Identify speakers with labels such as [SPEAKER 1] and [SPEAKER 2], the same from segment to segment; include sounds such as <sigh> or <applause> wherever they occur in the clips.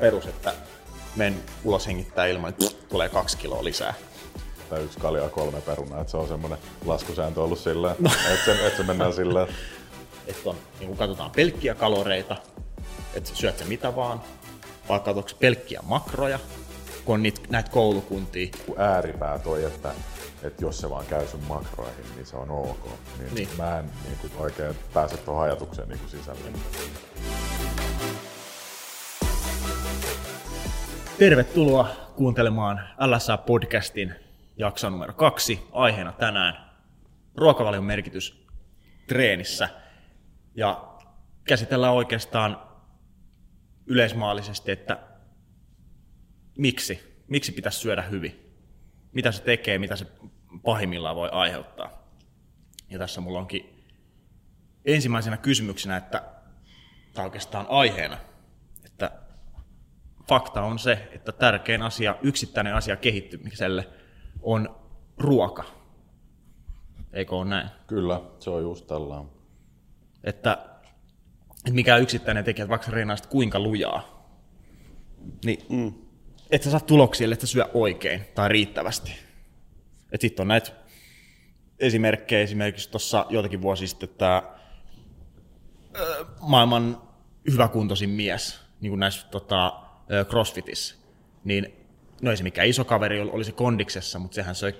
[SPEAKER 1] perus, että men ulos hengittää ilman, että tulee kaksi kiloa lisää.
[SPEAKER 2] Tai yksi kalja kolme perunaa, että se on semmoinen laskusääntö ollut silleen, no. että, se, että se mennään silleen.
[SPEAKER 1] Että on, niin kun katsotaan pelkkiä kaloreita, että syöt se mitä vaan, vai katsotaan pelkkiä makroja, kun on niitä, näitä koulukuntia.
[SPEAKER 2] Kun ääripää toi, että, että jos se vaan käy sun makroihin, niin se on ok. Niin, niin. Mä en niin kuin, oikein pääse tuohon ajatukseen niin kuin sisälle.
[SPEAKER 1] Tervetuloa kuuntelemaan LSA-podcastin jakso numero kaksi. Aiheena tänään ruokavalion merkitys treenissä. Ja käsitellään oikeastaan yleismaallisesti, että miksi, miksi pitäisi syödä hyvin. Mitä se tekee, mitä se pahimmillaan voi aiheuttaa. Ja tässä mulla onkin ensimmäisenä kysymyksenä, että, tai oikeastaan aiheena, fakta on se, että tärkein asia, yksittäinen asia kehittymiselle on ruoka. Eikö ole näin?
[SPEAKER 2] Kyllä, se on just tällä.
[SPEAKER 1] Että, että mikä yksittäinen tekijä, vaikka sä kuinka lujaa, niin mm. et sä saa tuloksia, että syö oikein tai riittävästi. Että sitten on näitä esimerkkejä, esimerkiksi tuossa joitakin vuosia sitten tämä maailman hyväkuntoisin mies, niin kuin näissä tota, crossfitissä, niin no ei se mikään iso kaveri oli se kondiksessa, mutta sehän söi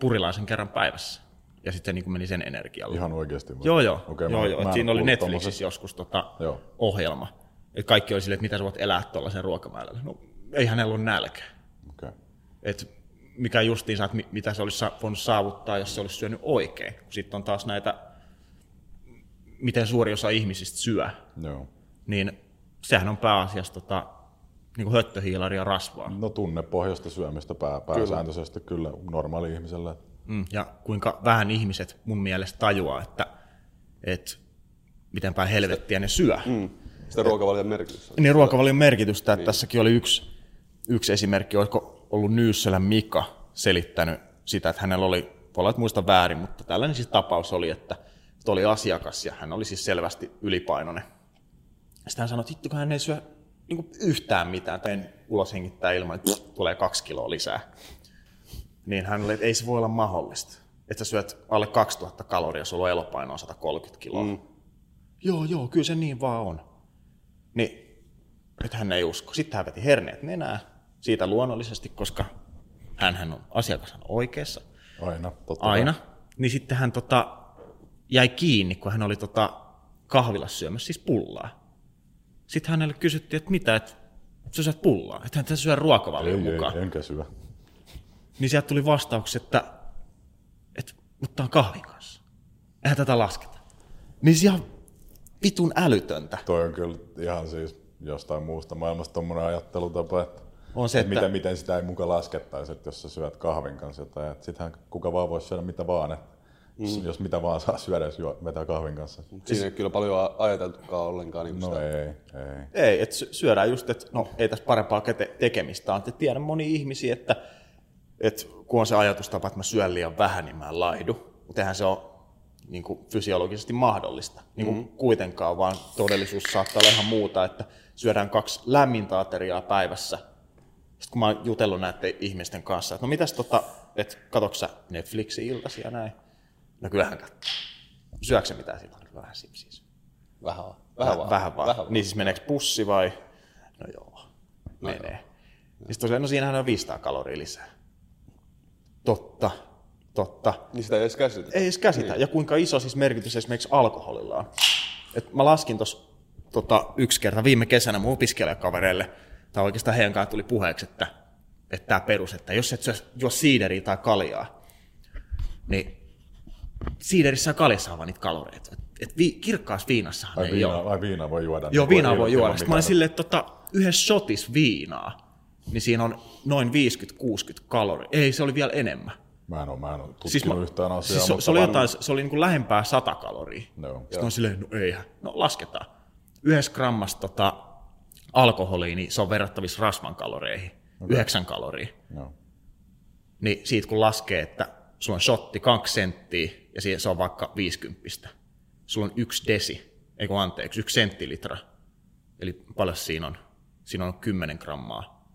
[SPEAKER 1] purilaisen kerran päivässä. Ja sitten niin meni sen energialla.
[SPEAKER 2] Ihan oikeasti? Vai?
[SPEAKER 1] Joo, joo. Okay, joo, joo. Siinä oli Netflixissä tommosesta. joskus tota ohjelma. Et kaikki oli silleen, että mitä sä voit elää tuollaisen ruokamäärällä. No, ei hänellä ole nälkä.
[SPEAKER 2] Okay.
[SPEAKER 1] Et mikä justiinsa, että mitä se olisi voinut saavuttaa, jos se olisi syönyt oikein. Sitten on taas näitä, miten suuri osa ihmisistä syö.
[SPEAKER 2] Joo.
[SPEAKER 1] Niin sehän on pääasiassa tota, niin kuin höttöhiilaria rasvaa.
[SPEAKER 2] No tunnepohjasta syömistä pää, pääsääntöisesti kyllä, kyllä normaali ihmiselle.
[SPEAKER 1] Mm, ja kuinka vähän ihmiset mun mielestä tajuaa, että, että miten päin helvettiä ne syö. Mm.
[SPEAKER 3] Sitä ruokavalion merkitystä.
[SPEAKER 1] Niin, ruokavalion merkitystä. Niin. Tässäkin oli yksi, yksi esimerkki, olisiko ollut Nyyssälän Mika selittänyt sitä, että hänellä oli, voi olla, että muista väärin, mutta tällainen siis tapaus oli, että, että oli asiakas ja hän oli siis selvästi ylipainoinen. Sitten hän sanoi, että hitto, hän ei syö niin kuin yhtään mitään, tai ulos hengittää ilman, että tulee kaksi kiloa lisää. Niin hän oli, että ei se voi olla mahdollista. Että sä syöt alle 2000 kaloria, sulla on elopaino on 130 kiloa. Mm. Joo, joo, kyllä se niin vaan on. Niin nyt hän ei usko. Sitten hän veti herneet nenää siitä luonnollisesti, koska hän on asiakas on oikeassa.
[SPEAKER 2] Aina, totta
[SPEAKER 1] Aina. Niin sitten hän tota, jäi kiinni, kun hän oli tota, kahvilassa syömässä siis pullaa. Sitten hänelle kysyttiin, että mitä, että sä syöt pullaa, että hän syö ruokavalion ei, mukaan.
[SPEAKER 2] Ei, enkä syö.
[SPEAKER 1] Niin sieltä tuli vastaus, että, että mutta on kahvin kanssa. Eihän tätä lasketa. Niin se ihan vitun älytöntä.
[SPEAKER 2] Toi on kyllä ihan siis jostain muusta maailmasta tommonen ajattelutapa, että
[SPEAKER 1] on se, että...
[SPEAKER 2] Miten, miten sitä ei muka laskettaisi, että jos sä syöt kahvin kanssa jotain, sittenhän kuka vaan voisi syödä mitä vaan, että Mm. Jos mitä vaan saa syödä, jos juo, vetää kahvin kanssa.
[SPEAKER 3] Siinä siis... ei kyllä paljon ajateltukaan ollenkaan. Niin
[SPEAKER 2] no
[SPEAKER 3] sitä.
[SPEAKER 2] ei, ei.
[SPEAKER 1] Ei, että syödään just, että no ei tässä parempaa tekemistä on. Tiedän moni ihmisiä, että, että kun on se ajatustapa, että mä syön liian vähän, niin mä en laidu. Mutta eihän se ole niin kuin fysiologisesti mahdollista. Niin kuin mm-hmm. kuitenkaan, vaan todellisuus saattaa olla ihan muuta, että syödään kaksi lämmintä ateriaa päivässä. Sitten kun mä oon jutellut näiden ihmisten kanssa, että no mitäs tota, että katoksa Netflixin iltaisia näin, No kyllähän katsoo. Syöksä mitään silloin? Vähän siis.
[SPEAKER 3] Vähän vaan. Vähän vaan.
[SPEAKER 1] Vähän vaan. Vähän vaan. Niin siis meneekö pussi vai? No joo, no menee. Joo. Siis tosiaan, no siinähän on 500 kaloria lisää. Totta, totta.
[SPEAKER 3] Niin sitä ei edes käsitä.
[SPEAKER 1] Ei edes käsitä. Niin. Ja kuinka iso siis merkitys esimerkiksi alkoholilla on. Et mä laskin tuossa tota, yksi kerta viime kesänä mun opiskelijakavereille, tai oikeastaan heidän kanssa tuli puheeksi, että, että tämä perus, että jos et syö, juo siideriä tai kaljaa, niin siiderissä ja kaljassa on niitä kaloreita. Et, et vi, kirkkaassa viinassahan
[SPEAKER 2] ai
[SPEAKER 1] ei
[SPEAKER 2] viina,
[SPEAKER 1] ole.
[SPEAKER 2] Ai viinaa voi juoda.
[SPEAKER 1] Joo, viinaa voi, juoda. Sitten mä olin silleen, että tota, yhdessä shotis viinaa, niin siinä on noin 50-60 kaloria. Ei, se oli vielä enemmän.
[SPEAKER 2] Mä en ole, mä en ole siis mä, yhtään asiaa.
[SPEAKER 1] Siis
[SPEAKER 2] se,
[SPEAKER 1] se, oli jotain, se oli niin kuin lähempää 100 kaloria.
[SPEAKER 2] No,
[SPEAKER 1] Sitten on silleen, no eihän. No lasketaan. Yhdessä grammasta tota, alkoholia, niin se on verrattavissa rasvan kaloreihin. Okay. 9 kaloria.
[SPEAKER 2] No.
[SPEAKER 1] Niin siitä kun laskee, että sulla on shotti 2 senttiä ja se on vaikka 50. Sulla on yksi desi, ei kun anteeksi, yksi senttilitra. Eli paljon siinä on? siinä on 10 grammaa.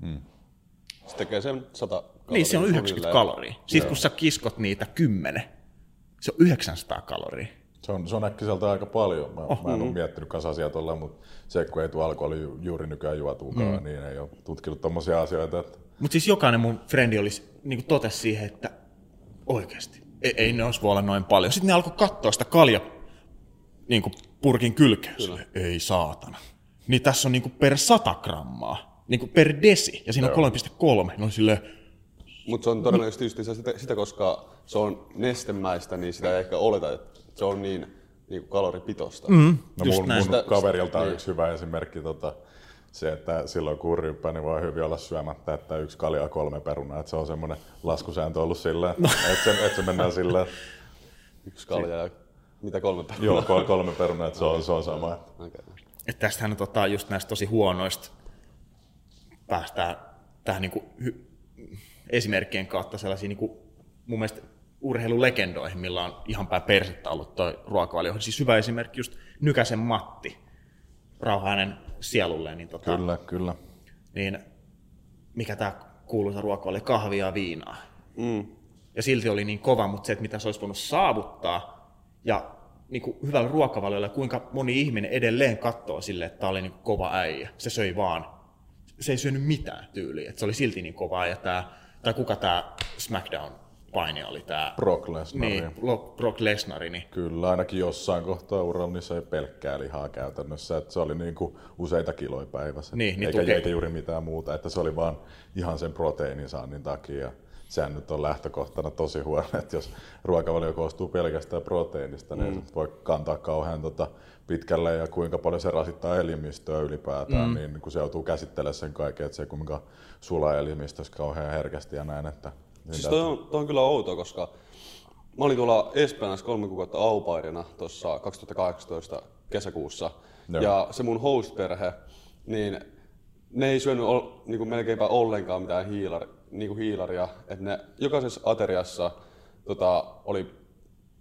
[SPEAKER 3] Se tekee sen 100 kaloria.
[SPEAKER 1] Niin, se on 90
[SPEAKER 3] suunnilleen.
[SPEAKER 1] kaloria. Sitten kun sä kiskot niitä 10, se on 900 kaloria.
[SPEAKER 2] Se on, se on äkkiseltä aika paljon. Mä, oh, mä en ole miettinyt kanssa asiaa tuolla, mutta se, kun ei tuo alkoholi ju- juuri nykyään juotuukaan, mm. niin ei ole tutkinut tommosia asioita. Että...
[SPEAKER 1] Mutta siis jokainen mun frendi olisi, niin totesi siihen, että oikeasti, ei, ei ne olisi voi olla noin paljon. Sitten ne alkoi katsoa sitä kalja niin kuin purkin kylkeä. Sille, Ei saatana. Niin tässä on niin kuin per 100 grammaa, niin kuin per desi, ja siinä on 3,3. No silleen,
[SPEAKER 3] Mutta se on todennäköisesti just sitä, sitä, koska se on nestemäistä, niin sitä ei ehkä oleta, että se on niin, niin kuin kaloripitoista. Mm.
[SPEAKER 2] No
[SPEAKER 1] Just
[SPEAKER 2] mun,
[SPEAKER 1] näin.
[SPEAKER 2] mun kaverilta on
[SPEAKER 3] Niin.
[SPEAKER 2] yksi hyvä esimerkki, tota, se, että silloin kun ryyppää, niin voi hyvin olla syömättä, että yksi kalja kolme perunaa. Että se on semmoinen laskusääntö ollut sillä, no. että, se, että se mennään sillä,
[SPEAKER 3] Yksi kalja ja mitä kolme päivää.
[SPEAKER 2] joo, kol- kolme perunaa, että se on, se on sama.
[SPEAKER 3] Okay.
[SPEAKER 1] että tästähän tota, just näistä tosi huonoista päästään tähän niin kuin hy- esimerkkien kautta sellaisiin niin kuin, mun mielestä urheilulegendoihin, millä on ihan päin persettä ollut toi ruokavalio. Siis hyvä esimerkki just Nykäsen Matti, rauha hänen sielulleen, niin, tota,
[SPEAKER 2] Kyllä, kyllä.
[SPEAKER 1] niin mikä tämä kuuluisa ruokavalio, kahvia ja viinaa.
[SPEAKER 3] Mm.
[SPEAKER 1] Ja silti oli niin kova, mutta se, että mitä se olisi voinut saavuttaa ja niin kuin hyvällä ruokavaliolla, kuinka moni ihminen edelleen katsoo sille, että tämä oli niin kova äijä. Se söi vaan, se ei syönyt mitään tyyliä, että se oli silti niin kova äijä. Tämä, tai kuka tämä SmackDown-painija oli tämä?
[SPEAKER 2] Brock Lesnar.
[SPEAKER 1] Niin, Bro- Brock Lesnar, niin
[SPEAKER 2] Kyllä, ainakin jossain kohtaa uralla niin se ei pelkkää lihaa käytännössä, että se oli niin kuin useita kiloja päivässä,
[SPEAKER 1] Niin, niin
[SPEAKER 2] eikä,
[SPEAKER 1] tukee-
[SPEAKER 2] eikä juuri mitään muuta, että se oli vaan ihan sen proteiinin saannin takia. Sehän nyt on lähtökohtana tosi huono, <laughs> että jos ruokavalio koostuu pelkästään proteiinista, niin mm. voi kantaa kauhean tota, pitkälle ja kuinka paljon se rasittaa elimistöä ylipäätään, mm. niin kun se joutuu käsittelemään sen kaiken, että se kuinka sulaa elimistössä kauhean herkästi ja näin, että niin
[SPEAKER 3] Siis toi on, toi on kyllä outoa, koska mä olin tuolla Espanjassa kolme kuukautta aupairina tuossa 2018 kesäkuussa.
[SPEAKER 2] Joo.
[SPEAKER 3] Ja se mun host-perhe, niin ne ei syönyt ol, niinku melkeinpä ollenkaan mitään hiilari, niinku hiilaria. Et ne jokaisessa ateriassa tota, oli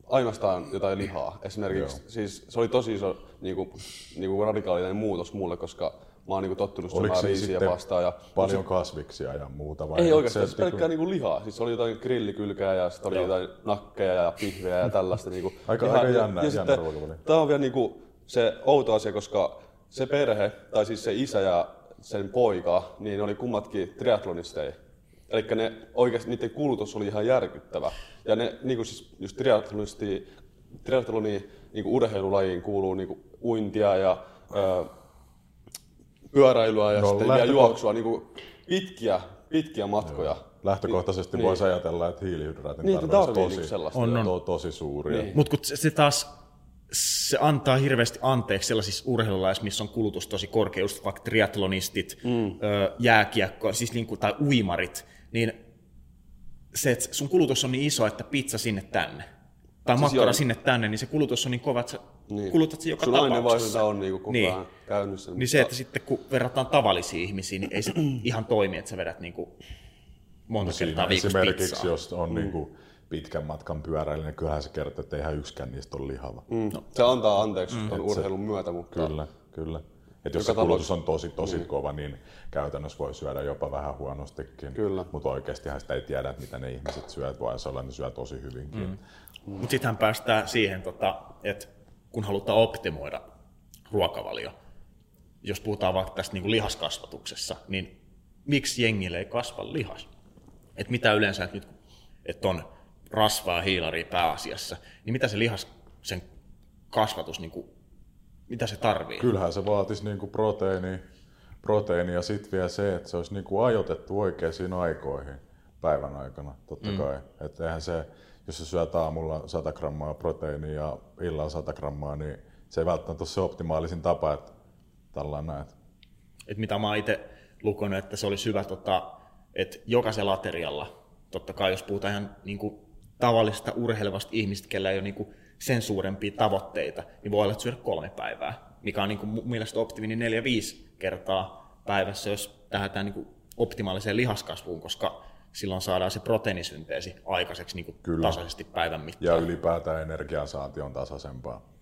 [SPEAKER 3] ainoastaan jotain lihaa. Esimerkiksi
[SPEAKER 2] Joo.
[SPEAKER 3] siis se oli tosi iso niinku, niinku radikaalinen muutos mulle, koska mä oon niinku tottunut syömään riisiä vastaan. Ja,
[SPEAKER 2] paljon kasviksia ja muuta? Vai
[SPEAKER 3] ei oikeastaan,
[SPEAKER 2] se
[SPEAKER 3] se pelkkää niinku lihaa. Siis oli jotain grillikylkää ja sitten oli jotain nakkeja ja pihvejä ja tällaista. Niinku, <laughs>
[SPEAKER 2] Aika-
[SPEAKER 3] ihan-
[SPEAKER 2] aika jännä-
[SPEAKER 3] ja
[SPEAKER 2] jännä.
[SPEAKER 3] Tämä on vielä niinku se outo asia, koska se perhe, tai siis se isä ja sen poika, niin ne oli kummatkin triatlonisteja. Eli ne oikeasti, niiden kulutus oli ihan järkyttävä. Ja ne niinku siis just triatlonisti, triatloni niinku urheilulajiin kuuluu niinku uintia ja ö, pyöräilyä ja
[SPEAKER 2] No,
[SPEAKER 3] sitten
[SPEAKER 2] lähtöko-
[SPEAKER 3] juoksua, niinku pitkiä, pitkiä matkoja.
[SPEAKER 2] Lähtökohtaisesti
[SPEAKER 3] Niin.
[SPEAKER 2] voisi ajatella, että hiilihydraatin
[SPEAKER 3] Niin,
[SPEAKER 2] tarve
[SPEAKER 3] niinku
[SPEAKER 2] tosi,
[SPEAKER 3] sellaista.
[SPEAKER 1] On, on.
[SPEAKER 2] to, tosi suuri.
[SPEAKER 3] Niin.
[SPEAKER 1] Mutta kun se, se taas se antaa hirveästi anteeksi sellaisissa urheilulaisissa, missä on kulutus tosi korkea, just vaikka triatlonistit, mm. jääkiekko, siis niin kuin, tai uimarit, niin se, että sun kulutus on niin iso, että pizza sinne tänne, tai siis makkara
[SPEAKER 3] joo.
[SPEAKER 1] sinne tänne, niin se kulutus on niin kova, että niin. kulutat sen joka
[SPEAKER 3] Sun
[SPEAKER 1] tapauksessa.
[SPEAKER 3] aineenvaihdunta on niinku koko
[SPEAKER 1] Niin.
[SPEAKER 3] ajan käynyt sen.
[SPEAKER 1] Niin se, että sitten kun verrataan tavallisiin ihmisiin, niin ei se <clears throat> ihan toimi, että sä vedät niin kuin monta
[SPEAKER 2] Siinä
[SPEAKER 1] kertaa viikossa
[SPEAKER 2] esimerkiksi,
[SPEAKER 1] pizzaa.
[SPEAKER 2] jos on mm. niin kuin pitkän matkan pyöräilijä, niin kyllähän se kertoo, että eihän yksikään niistä ole lihava. Mm.
[SPEAKER 3] No. Se antaa anteeksi mm. urheilun myötä, mutta
[SPEAKER 2] Kyllä, kyllä. Et jos se kulutus on tosi, tosi niin. kova, niin käytännössä voi syödä jopa vähän huonostikin.
[SPEAKER 3] Kyllä.
[SPEAKER 2] Mutta oikeastihan sitä ei tiedä, että mitä ne ihmiset syövät, vai se olla, ne syö tosi hyvinkin. Mm.
[SPEAKER 1] Mutta sittenhän päästään siihen, tota, että kun halutaan optimoida ruokavalio, jos puhutaan vaikka tästä niin kuin lihaskasvatuksessa, niin miksi jengille ei kasva lihas? Et mitä yleensä, että nyt että on rasvaa hiilaria pääasiassa, niin mitä se lihas, sen kasvatus, niin kuin, mitä se tarvii?
[SPEAKER 2] Kyllähän se vaatisi niinku proteiini, proteiini ja sitten vielä se, että se olisi niinku ajoitettu oikeisiin aikoihin päivän aikana, totta mm. kai. Että eihän se, jos sä syöt aamulla 100 grammaa proteiinia ja illalla 100 grammaa, niin se ei välttämättä ole se optimaalisin tapa, että tällä näet.
[SPEAKER 1] Et mitä mä itse lukenut, että se olisi hyvä, tota, että jokaisella aterialla, totta kai jos puhutaan ihan niin kuin tavallisesta urheilevasta ihmistä, kellä ei ole niin kuin sen suurempia tavoitteita, niin voi olla, että syödä kolme päivää, mikä on niin kuin mun mielestä optiminen neljä viisi kertaa päivässä, jos tähdätään niin optimaaliseen lihaskasvuun, koska silloin saadaan se proteiinisynteesi aikaiseksi niin
[SPEAKER 2] Kyllä.
[SPEAKER 1] tasaisesti päivän
[SPEAKER 2] Ja
[SPEAKER 1] mittaan.
[SPEAKER 2] ylipäätään energiansaanti on tasaisempaa.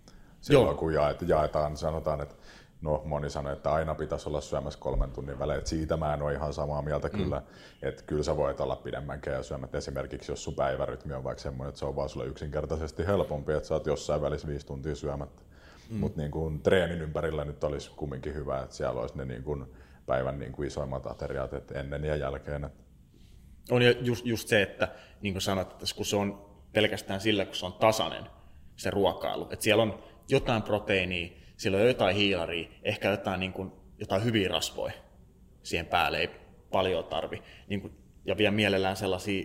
[SPEAKER 2] Silloin
[SPEAKER 1] Joo.
[SPEAKER 2] kun jaet, jaetaan, sanotaan, että No moni sanoi, että aina pitäisi olla syömässä kolmen tunnin välein. Et siitä mä en ole ihan samaa mieltä mm. kyllä. Että kyllä sä voit olla pidemmänkin ja syömät esimerkiksi, jos sun päivärytmi on vaikka semmoinen, että se on vaan sulle yksinkertaisesti helpompi, että sä oot jossain välissä viisi tuntia syömättä. Mm. Mutta niin kuin treenin ympärillä nyt olisi kumminkin hyvä, että siellä olisi ne niin kuin päivän niin kuin isoimmat ateriat että ennen ja jälkeen. Että
[SPEAKER 1] on just, just se, että niin kuin sanoit, että kun se on pelkästään sillä, kun se on tasainen se ruokailu, että siellä on jotain proteiinia, siellä on jotain hiilaria, ehkä jotain, niin kuin, jotain hyviä rasvoja. Siihen päälle, ei paljon tarvi. Niin kuin, ja vielä mielellään sellaisia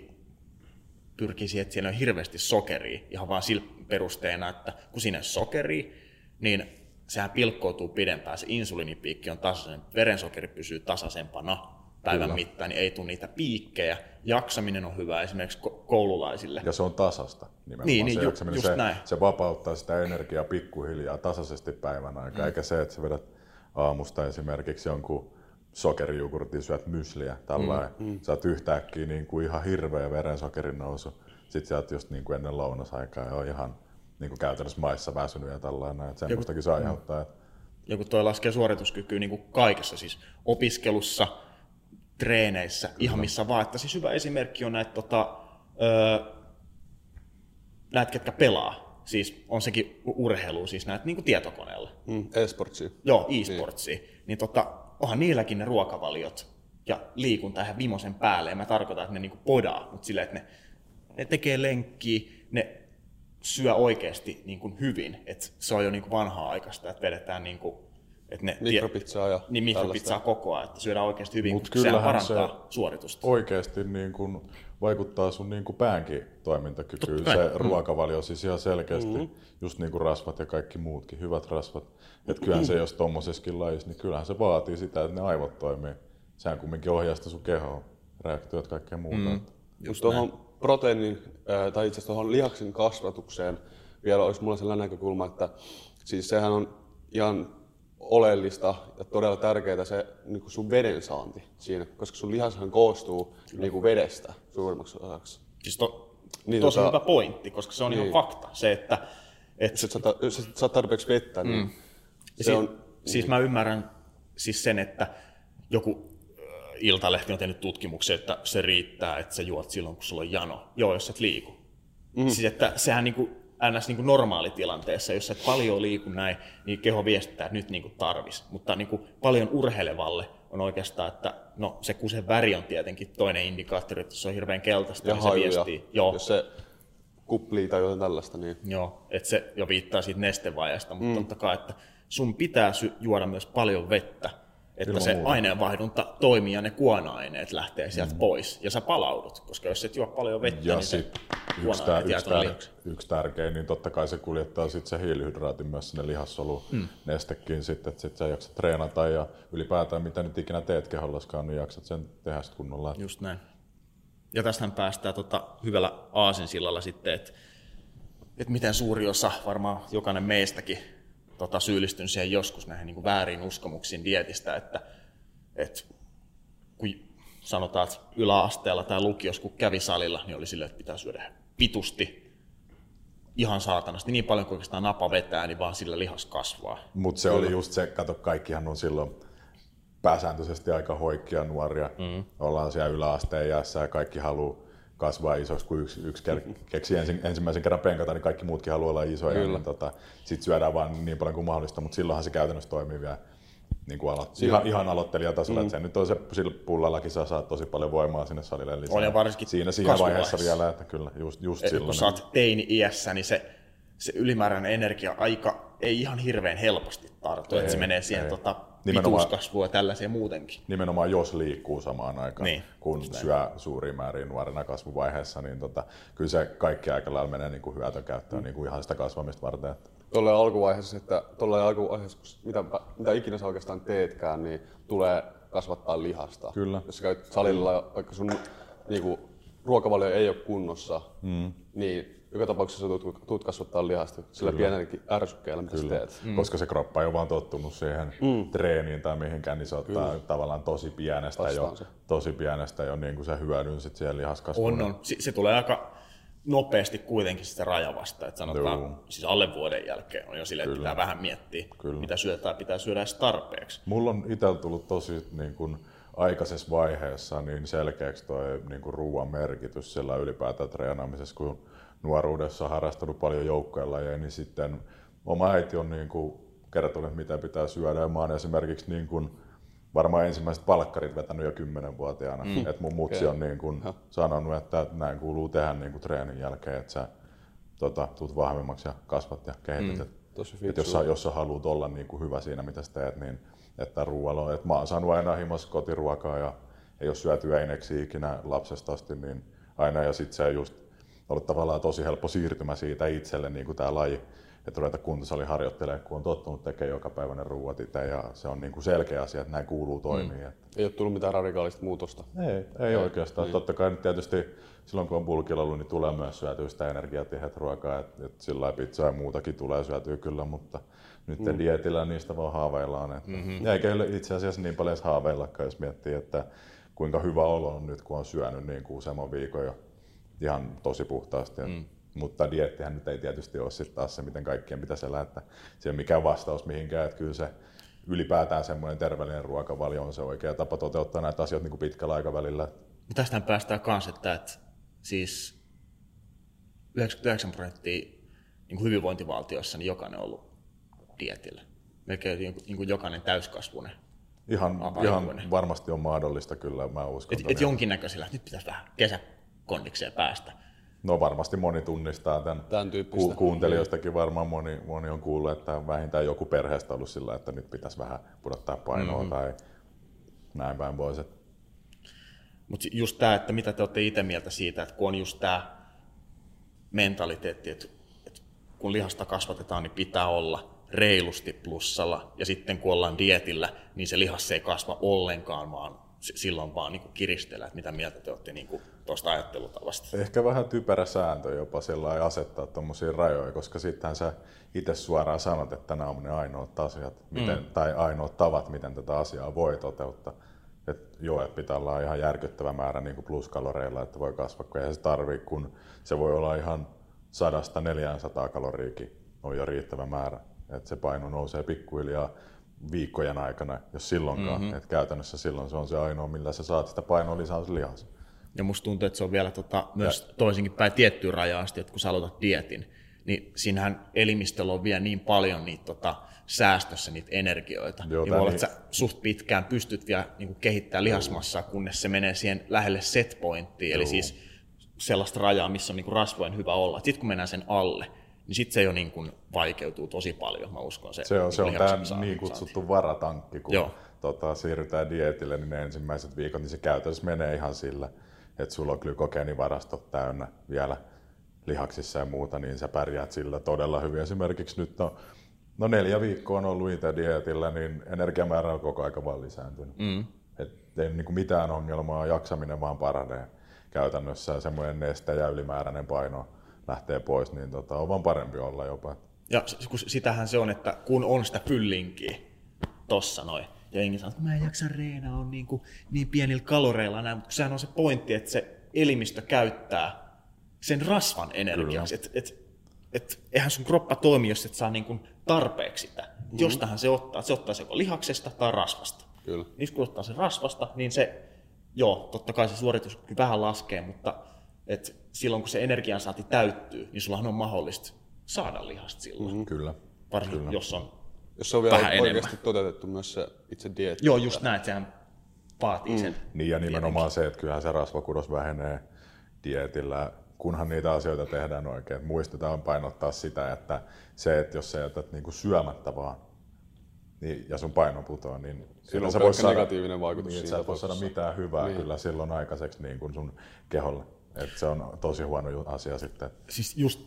[SPEAKER 1] pyrkisi, että siellä on hirveästi sokeria, ihan vaan sillä perusteena, että kun siinä on sokeria, niin sehän pilkkoutuu pidempään, se insuliinipiikki on tasaisen, verensokeri pysyy tasaisempana päivän Kyllä. mittaan, niin ei tule niitä piikkejä. Jaksaminen on hyvä esimerkiksi koululaisille.
[SPEAKER 2] Ja se on tasasta nimenomaan niin, niin, se jaksaminen. Just se, näin. se vapauttaa sitä energiaa pikkuhiljaa tasaisesti päivän aikaa, mm. eikä se, että sä vedät aamusta esimerkiksi jonkun sokerijogurtin, syöt mysliä, tällä mm, mm. sä oot yhtäkkiä niin kuin ihan hirveä verensokerin nousu. Sitten sä oot just niin kuin ennen lounasaikaa ja on ihan niin kuin käytännössä maissa väsynyt ja tällainen, että semmoistakin se aiheuttaa. Mm.
[SPEAKER 1] Ja kun toi laskee suorituskykyä niin kuin kaikessa, siis opiskelussa, treeneissä, Kyllä. ihan missä vaan. Että siis hyvä esimerkki on näitä, tota, öö, näitä ketkä pelaa. Siis on sekin urheilu, siis näitä niin kuin tietokoneella.
[SPEAKER 3] Mm, e-sportsia.
[SPEAKER 1] Joo, e-sportsia. Niin, niin tota, onhan niilläkin ne ruokavaliot ja liikunta ihan vimosen päälle. Ja mä tarkoitan, että ne niin kuin podaa, mutta silleen, että ne, ne tekee lenkkiä, ne syö oikeasti niin kuin hyvin. Et se on jo niin kuin vanhaa aikaista, että vedetään niin kuin
[SPEAKER 3] että ne mikropizzaa ja
[SPEAKER 1] niin mikropizzaa koko ajan, että syödään oikeasti hyvin, Mut sehän parantaa se suoritusta.
[SPEAKER 2] oikeasti niin kuin vaikuttaa sun niin kuin päänkin toimintakykyyn, Totta se mm. ruokavalio siis ihan selkeästi, mm-hmm. just niin kuin rasvat ja kaikki muutkin, hyvät rasvat. Että kyllähän se, jos tommosessakin lajissa, niin kyllähän se vaatii sitä, että ne aivot toimii. Sehän kumminkin ohjaa sitä sun kehoa, reaktiot ja kaikkea muuta. Mm.
[SPEAKER 3] Just tuohon proteiinin, tai itse asiassa tuohon lihaksen kasvatukseen vielä olisi mulla sellainen näkökulma, että siis sehän on ihan oleellista ja todella tärkeää se niin kuin sun veden saanti siinä, koska sun lihashan koostuu niin kuin vedestä suurimmaksi osaksi.
[SPEAKER 1] Siis to, niin, tosi tota, hyvä pointti, koska se on niin. ihan fakta. Se, että,
[SPEAKER 3] et, jos et saa tarpeeksi vettä, niin mm.
[SPEAKER 1] se si- on... Siis niin. mä ymmärrän siis sen, että joku Iltalehti on tehnyt tutkimuksen, että se riittää, että sä juot silloin, kun sulla on jano. Joo, jos et liiku. Mm. Siis että sehän niin kuin, ns. Niin kuin normaalitilanteessa, jos et paljon liiku näin, niin keho viestittää, että nyt niin kuin tarvis. Mutta niin kuin paljon urheilevalle on oikeastaan, että no se kusen väri on tietenkin toinen indikaattori, että se on hirveän keltaista,
[SPEAKER 3] ja
[SPEAKER 1] niin se viestii.
[SPEAKER 3] Joo. Jos se kuplii tai jotain tällaista. Niin...
[SPEAKER 1] Joo, että se jo viittaa siitä nestevajasta, mutta mm. totta kai, että sun pitää juoda myös paljon vettä, että Ilman se muuta. aineenvaihdunta toimii ja ne kuona-aineet lähtee sieltä mm. pois ja sä palaudut, koska jos et juo paljon vettä,
[SPEAKER 2] ja
[SPEAKER 1] niin
[SPEAKER 2] sit yksi, tär, yksi, tär, yksi tärkein, niin totta kai se kuljettaa sit se hiilihydraatin myös sinne lihassolu mm. nestekin sitten, että sit sä jaksat treenata ja ylipäätään mitä nyt ikinä teet kehollaskaan, niin jaksat sen tehdä sit kunnolla.
[SPEAKER 1] Just näin. Ja tästähän päästään tota hyvällä aasinsillalla sitten, että et miten suuri osa, varmaan jokainen meistäkin tota, syyllistyn siihen joskus näihin niin kuin väärin uskomuksiin dietistä, että, että kun sanotaan, että yläasteella tai lukiossa, kun kävi salilla, niin oli silleen, että pitää syödä pitusti, ihan saatanasti, niin paljon kuin oikeastaan napa vetää, niin vaan sillä lihas kasvaa.
[SPEAKER 2] Mutta se Kyllä. oli just se, kato, kaikkihan on silloin pääsääntöisesti aika hoikkia nuoria. Mm. Ollaan siellä yläasteen jäässä ja kaikki haluaa kasvaa isoksi, kun yksi, yksi <laughs> keksi ensi, ensimmäisen kerran penkata, niin kaikki muutkin haluaa olla isoja. Niin, tota, Sitten syödään vaan niin paljon kuin mahdollista, mutta silloinhan se käytännössä toimii vielä niin kuin alo- ihan, ihan aloittelijatasolla. Mm. Että se nyt on se, sillä pullallakin saa, saa tosi paljon voimaa sinne salille lisää.
[SPEAKER 1] On ja varsinkin
[SPEAKER 2] Siinä siinä vaiheessa vielä, että kyllä, just, just Et, silloin.
[SPEAKER 1] Kun sä oot teini-iässä, niin se, se ylimääräinen energia aika ei ihan hirveän helposti tartu, että se menee siihen tota, pituuskasvua ja tällaisia muutenkin.
[SPEAKER 2] Nimenomaan jos liikkuu samaan aikaan, niin, kun syö suuriin määrin nuorena kasvuvaiheessa, niin tota, kyllä se kaikki aika lailla menee niin kuin hyötykäyttöön mm. niin kuin ihan sitä kasvamista varten.
[SPEAKER 3] Tuolla alkuvaiheessa, että tuolla alkuvaiheessa, mitä, mitä ikinä sä oikeastaan teetkään, niin tulee kasvattaa lihasta.
[SPEAKER 2] Kyllä.
[SPEAKER 3] Jos sä käyt salilla, vaikka sun niin kuin, ruokavalio ei ole kunnossa, mm. niin joka tapauksessa tuut, tuut kasvattaa lihasta sillä Kyllä. pienelläkin ärsykkeellä, mitä Kyllä. teet.
[SPEAKER 2] Mm. Koska se kroppa ei ole vaan tottunut siihen mm. treeniin tai mihinkään, niin se ottaa Kyllä. tavallaan tosi pienestä jo, tosi pienestä jo niin kuin se hyödyn sit siellä lihaskasvuun.
[SPEAKER 1] On, on. Se, se tulee aika nopeasti kuitenkin sitä rajavasta, että sanotaan
[SPEAKER 2] Joo.
[SPEAKER 1] siis alle vuoden jälkeen on jo silleen, että pitää vähän miettiä,
[SPEAKER 2] Kyllä.
[SPEAKER 1] mitä syötää, pitää syödä edes tarpeeksi.
[SPEAKER 2] Mulla on itsellä tullut tosi niin kuin, aikaisessa vaiheessa niin selkeäksi toi niin ruoan merkitys sillä ylipäätään treenaamisessa, kun nuoruudessa harrastanut paljon joukkojen niin sitten oma äiti on niin kuin, kertonut, mitä pitää syödä. Ja mä oon esimerkiksi niin kuin, varmaan ensimmäiset palkkarit vetänyt jo kymmenenvuotiaana. Mm. Että mun mutsi on niin kuin, sanonut, että näin kuuluu tehdä niin kuin, treenin jälkeen, että sä tota, tuut vahvemmaksi ja kasvat ja kehität. Mm. Et jos, sä, jos sä haluat olla niin kuin hyvä siinä, mitä sä teet, niin että ruoalla on. Et mä oon saanut aina himassa kotiruokaa ja ei ole syöty eineksi ikinä lapsesta asti, niin aina ja sitten se just ollut tavallaan tosi helppo siirtymä siitä itselle niin kuin tämä laji, että ruveta kuntosali harjoittelemaan, kun on tottunut tekemään joka päiväinen ruuat itse ja se on niin kuin selkeä asia, että näin kuuluu toimia. Mm.
[SPEAKER 3] Ei ole tullut mitään radikaalista muutosta.
[SPEAKER 2] Ei, ei oikeastaan. Niin. Totta kai nyt tietysti silloin kun on bulkilla ollut, niin tulee myös syötyä sitä energiatihet ruokaa, että et sillä lailla pizzaa ja muutakin tulee syötyä kyllä, mutta nyt mm. dietillä niistä vaan haaveillaan. Että mm-hmm. Eikä itse asiassa niin paljon haaveillakaan, jos miettii, että kuinka hyvä olo on nyt, kun on syönyt niin kuin useamman viikon jo ihan tosi puhtaasti. Mm. Mutta diettihän nyt ei tietysti ole sitten taas se, miten kaikkien pitäisi elää, että se ei ole mikään vastaus mihinkään, että kyllä se ylipäätään semmoinen terveellinen ruokavalio on se oikea tapa toteuttaa näitä asioita niin kuin pitkällä aikavälillä.
[SPEAKER 1] Tästähän päästään kanssa, että, että siis 99 prosenttia niin kuin hyvinvointivaltioissa niin jokainen on ollut dietillä. Melkein niin kuin- niin jokainen täyskasvuinen.
[SPEAKER 2] Ihan, ihan varmasti on mahdollista kyllä, mä uskon.
[SPEAKER 1] Et,
[SPEAKER 2] ton
[SPEAKER 1] et jonkinnäköisellä, että nyt pitäisi vähän kesäkondikseen päästä.
[SPEAKER 2] No varmasti moni tunnistaa tämän.
[SPEAKER 3] Tämän.
[SPEAKER 2] Ku- kuuntelijoistakin varmaan moni, moni on kuullut, että vähintään joku perheestä ollut sillä, että nyt pitäisi vähän pudottaa painoa mm-hmm. tai näin päin pois.
[SPEAKER 1] Mutta just tämä, että mitä te olette itse mieltä siitä, että kun on just tämä mentaliteetti, että, että kun lihasta kasvatetaan, niin pitää olla reilusti plussalla, ja sitten kun ollaan dietillä, niin se lihas ei kasva ollenkaan, vaan silloin vaan niin kiristellä, että mitä mieltä te olette niin tuosta ajattelutavasta.
[SPEAKER 2] Ehkä vähän typerä sääntö jopa sillä lailla asettaa tuommoisia rajoja, koska sittenhän sä itse suoraan sanot, että nämä on ne ainoat asiat, miten, mm. tai ainoat tavat, miten tätä asiaa voi toteuttaa. Et joo, että pitää olla ihan järkyttävä määrä niin kuin pluskaloreilla, että voi kasvaa, kun ei se tarvii, kun se voi olla ihan 100-400 kaloriikin on jo riittävä määrä. Että se paino nousee pikkuhiljaa viikkojen aikana, jos silloinkaan. Mm-hmm. Et käytännössä silloin se on se ainoa, millä sä saat sitä painoa lisää lihassa.
[SPEAKER 1] Ja musta tuntuu, että se on vielä tota, myös toisinkin päin tiettyyn rajaan asti, että kun sä aloitat dietin, niin siinähän elimistöllä on vielä niin paljon niitä tota, säästössä niitä energioita.
[SPEAKER 2] Joo,
[SPEAKER 1] niin voi olla,
[SPEAKER 2] niin-
[SPEAKER 1] että sä suht pitkään pystyt vielä niin kehittämään lihasmassaa, kunnes se menee siihen lähelle set pointtiin, eli siis sellaista rajaa, missä on niin rasvojen hyvä olla. Sitten kun mennään sen alle, niin sitten se jo niin kuin vaikeutuu tosi paljon, mä uskon se.
[SPEAKER 2] Se on, se on
[SPEAKER 1] niin
[SPEAKER 2] tämä niin kutsuttu varatankki, kun
[SPEAKER 1] Joo.
[SPEAKER 2] tota, siirrytään dietille, niin ne ensimmäiset viikot, niin se käytännössä menee ihan sillä, että sulla on glykogeenivarastot täynnä vielä lihaksissa ja muuta, niin sä pärjäät sillä todella hyvin. Esimerkiksi nyt no, no neljä viikkoa on ollut itse dietillä, niin energiamäärä on koko aika vaan lisääntynyt. Mm. Et ei niin kuin mitään ongelmaa, jaksaminen vaan paranee käytännössä. Semmoinen neste ja ylimääräinen paino lähtee pois, niin tota, on vaan parempi olla jopa.
[SPEAKER 1] Ja kun sitähän se on, että kun on sitä fyllinkiä tossa noin, ja jengi sanoo, että mä en jaksa reenaa, on niin, kuin, niin pienillä kaloreilla näin, mutta sehän on se pointti, että se elimistö käyttää sen rasvan energiaksi. Että et, et, eihän sun kroppa toimi, jos et saa niin kuin tarpeeksi sitä. Mm-hmm. Jostahan se ottaa, se ottaa se joko lihaksesta tai rasvasta.
[SPEAKER 3] Kyllä.
[SPEAKER 1] Niin kun ottaa sen rasvasta, niin se, joo, totta kai se suorituskyky vähän laskee, mutta et silloin kun se energiansaanti täyttyy, niin sullahan on mahdollista saada lihasta silloin. Mm-hmm.
[SPEAKER 2] Kyllä.
[SPEAKER 1] Varsinkin jos on...
[SPEAKER 3] Jos se on vielä
[SPEAKER 1] Vähän
[SPEAKER 3] oikeasti
[SPEAKER 1] enemmän.
[SPEAKER 3] toteutettu myös se itse dieetti.
[SPEAKER 1] Joo, just näin, että sehän vaatii mm. sen.
[SPEAKER 2] Niin ja nimenomaan se, että kyllähän se rasvakudos vähenee dietillä, kunhan niitä asioita tehdään oikein. Et Muistetaan painottaa sitä, että se, että jos sä jätät niinku syömättä vaan, niin, ja sun paino putoaa, niin
[SPEAKER 3] on
[SPEAKER 2] sä
[SPEAKER 3] pelkkä negatiivinen vaikutus
[SPEAKER 2] niin, sä et voi saada mitään hyvää
[SPEAKER 3] Niin.
[SPEAKER 2] kyllä silloin aikaiseksi niin kuin sun keholle. Et se on tosi huono asia sitten.
[SPEAKER 1] Siis just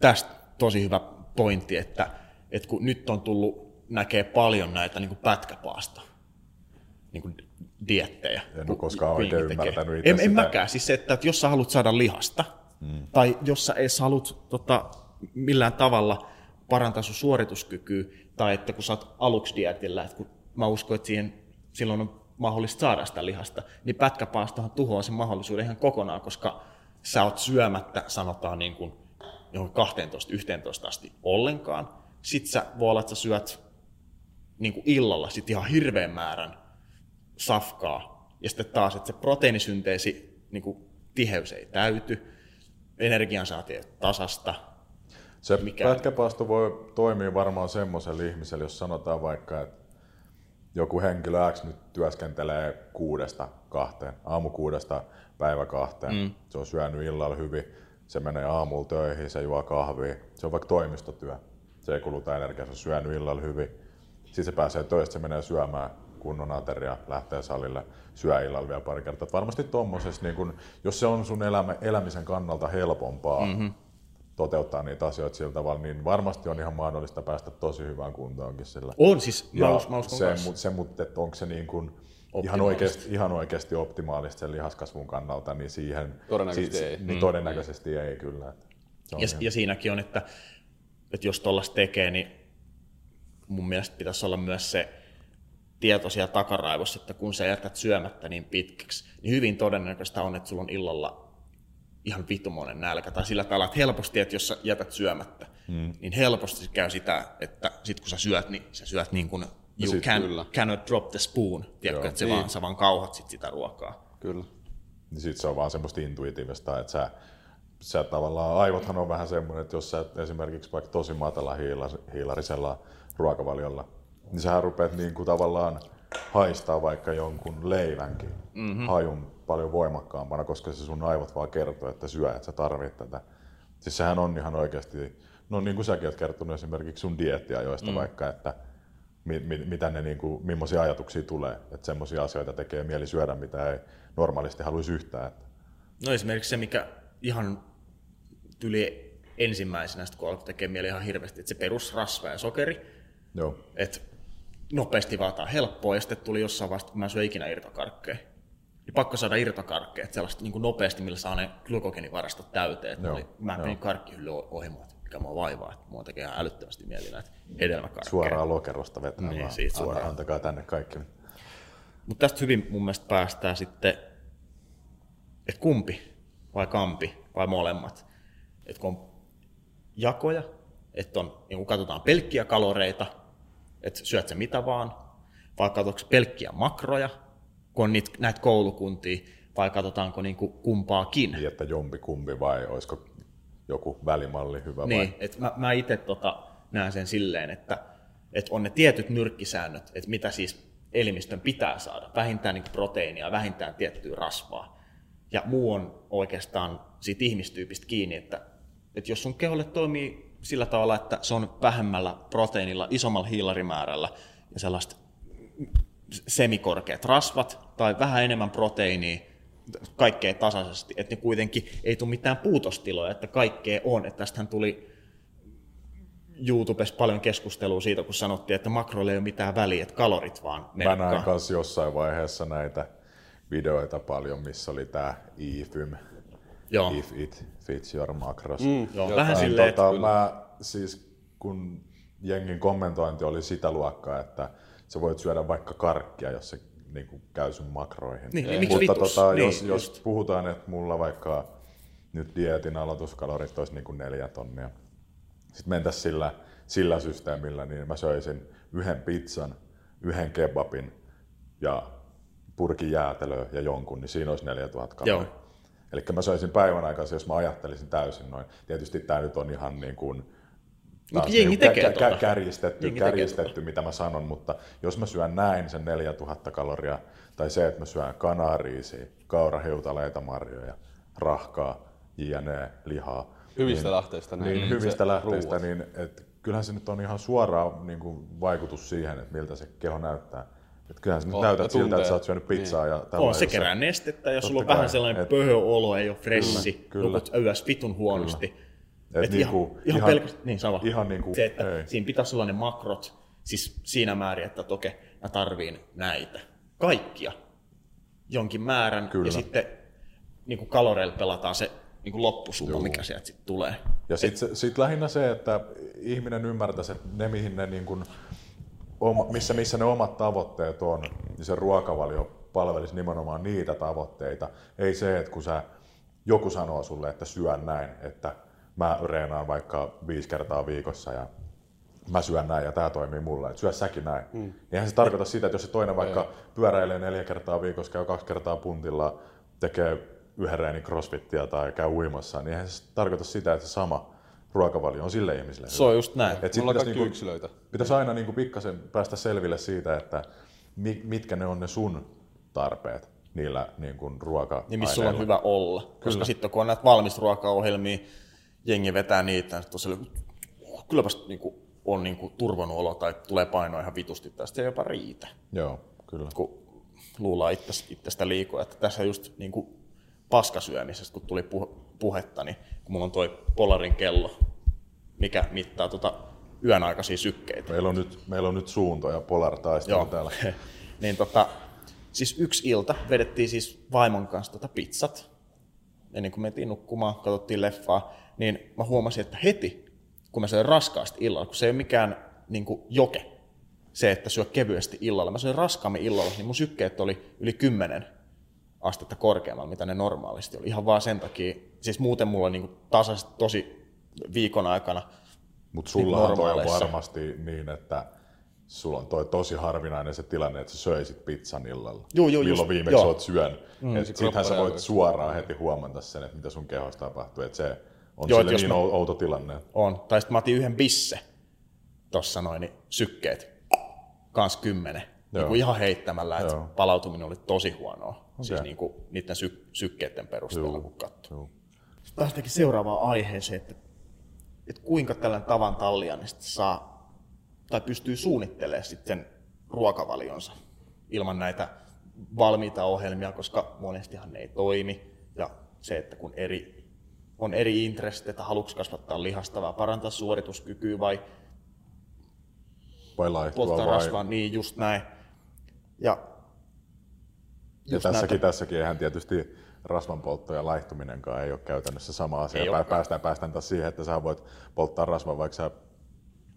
[SPEAKER 1] tästä tosi hyvä pointti, että, että kun nyt on tullut näkee paljon näitä niin kuin pätkäpaasta niin kuin diettejä.
[SPEAKER 2] En ole koskaan oikein ymmärtänyt itse
[SPEAKER 1] en, en mäkään. Siis se, että, että jos sä haluat saada lihasta, hmm. tai jos sä edes haluat tota, millään tavalla parantaa sun suorituskykyä, tai että kun sä oot aluksi dietillä, että kun mä uskon, että siihen silloin on mahdollista saada sitä lihasta, niin pätkäpaastohan tuhoaa sen mahdollisuuden ihan kokonaan, koska sä oot syömättä, sanotaan niin kuin johon 12-11 asti ollenkaan. Sitten sä voi olla, että sä syöt niin kuin illalla sit ihan hirveän määrän safkaa. Ja sitten taas, että se proteiinisynteesi niin kuin tiheys ei täyty, energiansaati ei tasasta.
[SPEAKER 2] Se mikä... pätkäpaasto voi toimia varmaan semmoiselle ihmiselle, jos sanotaan vaikka, että joku henkilö X nyt työskentelee kuudesta kahteen, aamu kuudesta päivä kahteen. Mm. Se on syönyt illalla hyvin, se menee aamulla töihin, se juo kahvia. Se on vaikka toimistotyö. Se ei kuluta energiaa, se on syönyt illalla hyvin. Sitten se pääsee töistä, se menee syömään kunnon ateria, lähtee salille, syö illalla vielä pari kertaa. varmasti tuommoisessa, niin kun, jos se on sun elämä, elämisen kannalta helpompaa mm-hmm. Toteuttaa niitä asioita sillä tavalla, niin varmasti on ihan mahdollista päästä tosi hyvään kuntoonkin sillä.
[SPEAKER 1] On siis, mä, ja mä
[SPEAKER 2] uskon se, se, mutta että onko se niin kuin, ihan oikeasti, ihan oikeasti optimaalista sen lihaskasvun kannalta, niin siihen
[SPEAKER 3] todennäköisesti, si, ei.
[SPEAKER 2] Niin mm. todennäköisesti mm. ei kyllä.
[SPEAKER 1] Ja, ihan... ja siinäkin on, että, että jos tuollaista tekee, niin mun mielestä pitäisi olla myös se tietoisia takaraivossa, että kun sä jätät syömättä niin pitkäksi, niin hyvin todennäköistä on, että sulla on illalla ihan vitumoinen nälkä. Tai sillä tavalla, että helposti, että jos sä jätät syömättä, hmm. niin helposti käy sitä, että sit kun sä syöt, niin sä syöt niin kuin you can, cannot drop the spoon. Tiedätkö, että se niin. vaan, sä vaan kauhat sit sitä ruokaa.
[SPEAKER 3] Kyllä.
[SPEAKER 2] Niin sit se on vaan semmoista intuitiivista, että sä, sä tavallaan, aivothan on vähän semmoinen, että jos sä esimerkiksi vaikka tosi matala hiilarisella ruokavaliolla, niin sä rupeat niin kuin tavallaan haistaa vaikka jonkun leivänkin mm-hmm. hajun paljon voimakkaampana, koska se sun aivot vaan kertoo, että syö, että sä tarvit tätä. Siis sehän on ihan oikeasti, no niin kuin säkin oot kertonut esimerkiksi sun joista mm. vaikka, että mi, mi, mitä ne, niin kuin, millaisia ajatuksia tulee, että semmoisia asioita tekee mieli syödä, mitä ei normaalisti haluaisi yhtään. Että.
[SPEAKER 1] No esimerkiksi se, mikä ihan tyli ensimmäisenä, kun alkoi tekemään mieli ihan hirveästi, että se perusrasva ja sokeri,
[SPEAKER 2] Joo.
[SPEAKER 1] että nopeasti vaataa helppoa, ja sitten tuli jossain vaiheessa, kun mä en syö ikinä irtokarkkeja. Niin pakko saada irtokarkkeja, että sellaista niin kuin nopeasti, millä saa ne glykogenivarastot täyteen. Joo, oli, mä menin karkkihylly ohimoon, että mikä mua vaivaa, että mua tekee ihan älyttömästi mieli näitä hedelmäkarkkeja.
[SPEAKER 2] Suoraan lokerosta vetää niin, vaan. Siitä suoraan. Antakaa tänne kaikki.
[SPEAKER 1] Mutta tästä hyvin mun mielestä päästään sitten, että kumpi vai kampi vai molemmat. Että kun on jakoja, että on, niin kun katsotaan pelkkiä kaloreita, että syöt sä mitä vaan, vai katsotaanko pelkkiä makroja, kun on niitä, näitä koulukuntia, vai katsotaanko niin kuin kumpaakin.
[SPEAKER 2] Niin, että jompi kumpi vai olisiko joku välimalli hyvä
[SPEAKER 1] niin,
[SPEAKER 2] vai?
[SPEAKER 1] Että mä, mä itse tota, näen sen silleen, että, että on ne tietyt nyrkkisäännöt, että mitä siis elimistön pitää saada, vähintään niin proteiinia, vähintään tiettyä rasvaa. Ja muu on oikeastaan siitä ihmistyypistä kiinni, että, että jos sun keholle toimii sillä tavalla, että se on vähemmällä proteiinilla, isommalla hiilarimäärällä ja sellaista semikorkeat rasvat tai vähän enemmän proteiinia, kaikkea tasaisesti, että ne kuitenkin ei tule mitään puutostiloja, että kaikkea on. Että tästähän tuli YouTubessa paljon keskustelua siitä, kun sanottiin, että makroille ei ole mitään väliä, että kalorit vaan
[SPEAKER 2] merkkaa. Mä näin kanssa jossain vaiheessa näitä videoita paljon, missä oli tämä IFYM, Joo. If it fits your macros. Mm,
[SPEAKER 1] joo, vähän silleen,
[SPEAKER 2] tota, mä, siis kun jengin kommentointi oli sitä luokkaa, että sä voit syödä vaikka karkkia, jos se niin kuin käy sun makroihin.
[SPEAKER 1] Niin, niin, Mutta
[SPEAKER 2] tota, niin, jos, jos puhutaan, että mulla vaikka nyt dietin aloituskalorit olisi niin kuin neljä tonnia, sitten mentäisiin sillä, sillä systeemillä, niin mä söisin yhden pizzan, yhden kebabin ja purkin jäätelöä ja jonkun, niin siinä olisi 4000 kaloria. Eli mä söisin päivän aikana, jos mä ajattelisin täysin noin. Tietysti tämä nyt on ihan niin kuin
[SPEAKER 1] mutta jengi niin tekee kä-
[SPEAKER 2] tuota. kärjistetty, jengi kärjistetty tuota. mitä mä sanon, mutta jos mä syön näin sen 4000 kaloria, tai se, että mä syön kanariisia, kaurahiutaleita, marjoja, rahkaa, jne, lihaa.
[SPEAKER 3] Hyvistä niin, lähteistä.
[SPEAKER 2] Niin, niin hyvistä lähteistä, niin et, kyllähän se nyt on ihan suora niin kuin, vaikutus siihen, että miltä se keho näyttää. Et kyllähän se nyt näytät siltä, että sä oot syönyt pizzaa niin. ja
[SPEAKER 1] On, se kerää nestettä, jos sulla on vähän sellainen et, pöhöolo, ei ole fressi, kyllä, kyllä. yössä vitun huonosti. Kyllä
[SPEAKER 2] et et niinku,
[SPEAKER 1] ihan, ihan, ihan, pelkästään, niin sama.
[SPEAKER 2] Ihan niinku,
[SPEAKER 1] se, että ei. siinä pitäisi olla ne makrot, siis siinä määrin, että okei, mä tarviin näitä. Kaikkia. Jonkin määrän. Kyllä. Ja sitten niin kuin kaloreilla pelataan se niin kuin loppusumma, Joo. mikä sieltä sitten tulee.
[SPEAKER 2] Ja sitten sit lähinnä se, että ihminen ymmärtäisi, että ne mihin ne niin kuin, missä, missä ne omat tavoitteet on, niin se ruokavalio palvelisi nimenomaan niitä tavoitteita. Ei se, että kun sä joku sanoo sulle, että syön näin, että mä reenaan vaikka viisi kertaa viikossa ja mä syön näin ja tämä toimii mulle, että syö säkin näin. Mm. Eihän se tarkoita sitä, että jos se toinen vaikka pyöräilee neljä kertaa viikossa, käy kaksi kertaa puntilla, tekee yhden reenin crossfittiä tai käy uimassa, niin eihän se tarkoita sitä, että se sama ruokavalio on sille ihmiselle.
[SPEAKER 1] Se on just näin.
[SPEAKER 3] Et sit pitäisi, niinku, yksilöitä.
[SPEAKER 2] pitäisi aina niinku pikkasen päästä selville siitä, että mitkä ne on ne sun tarpeet niillä niin kuin ruoka
[SPEAKER 1] Niin missä sulla on hyvä olla. Kyllä. Koska sitten kun on näitä valmisruokaohjelmia, jengi vetää niitä, niin tosiaan, kylläpäs niin kuin, on niin kuin, turvannut olo tai tulee painoa ihan vitusti, tästä ei jopa riitä.
[SPEAKER 2] Joo, kyllä.
[SPEAKER 1] Kun luullaan itsestä liikoa, että tässä just niin kuin, paskasyömisestä, kun tuli puhetta, niin kun mulla on toi Polarin kello, mikä mittaa tuota yön aikaisia sykkeitä.
[SPEAKER 2] Meillä on nyt, meillä on nyt suunto ja Polar taistelu täällä. <laughs>
[SPEAKER 1] niin tota, siis yksi ilta vedettiin siis vaimon kanssa tota pizzat, ennen kuin mentiin nukkumaan, katsottiin leffaa, niin mä huomasin, että heti, kun mä söin raskaasti illalla, kun se ei ole mikään niin kuin joke, se, että syö kevyesti illalla. Mä söin raskaammin illalla, niin mun sykkeet oli yli 10 astetta korkeammalla, mitä ne normaalisti oli. Ihan vaan sen takia, siis muuten mulla on niin tasaisesti tosi viikon aikana
[SPEAKER 2] Mutta sulla niin on varmasti niin, että sulla on toi tosi harvinainen se tilanne, että sä söisit pizzan illalla.
[SPEAKER 1] Joo, joo,
[SPEAKER 2] Milloin just, viimeksi joo. oot syön. Mm. Sittenhän sä voit suoraan heti huomata sen, että mitä sun kehossa tapahtuu. Että se on joo, sille niin mä... outo tilanne.
[SPEAKER 1] On. Tai sitten mä otin yhden bisse tuossa noin, niin sykkeet. Kans kymmenen. Niin kuin ihan heittämällä, että joo. palautuminen oli tosi huonoa. Okay. Siis niin kuin niiden sy- sykkeiden perusteella, joo. kun katsoo. Päästäänkin seuraavaan aiheeseen, että, että kuinka tällainen tavan tallianista saa tai pystyy suunnittelemaan sitten ruokavalionsa ilman näitä valmiita ohjelmia, koska monestihan ne ei toimi. Ja se, että kun eri, on eri intressit, että haluatko kasvattaa lihasta vai parantaa suorituskykyä vai,
[SPEAKER 2] vai laihtua vai... rasvaa,
[SPEAKER 1] niin just näin. Ja,
[SPEAKER 2] ja tässäkin, näitä... tässäkin eihän tietysti rasvanpoltto ja laihtuminenkaan ei ole käytännössä sama asia. Ei päästään, päästään taas siihen, että sä voit polttaa rasvaa, vaikka sä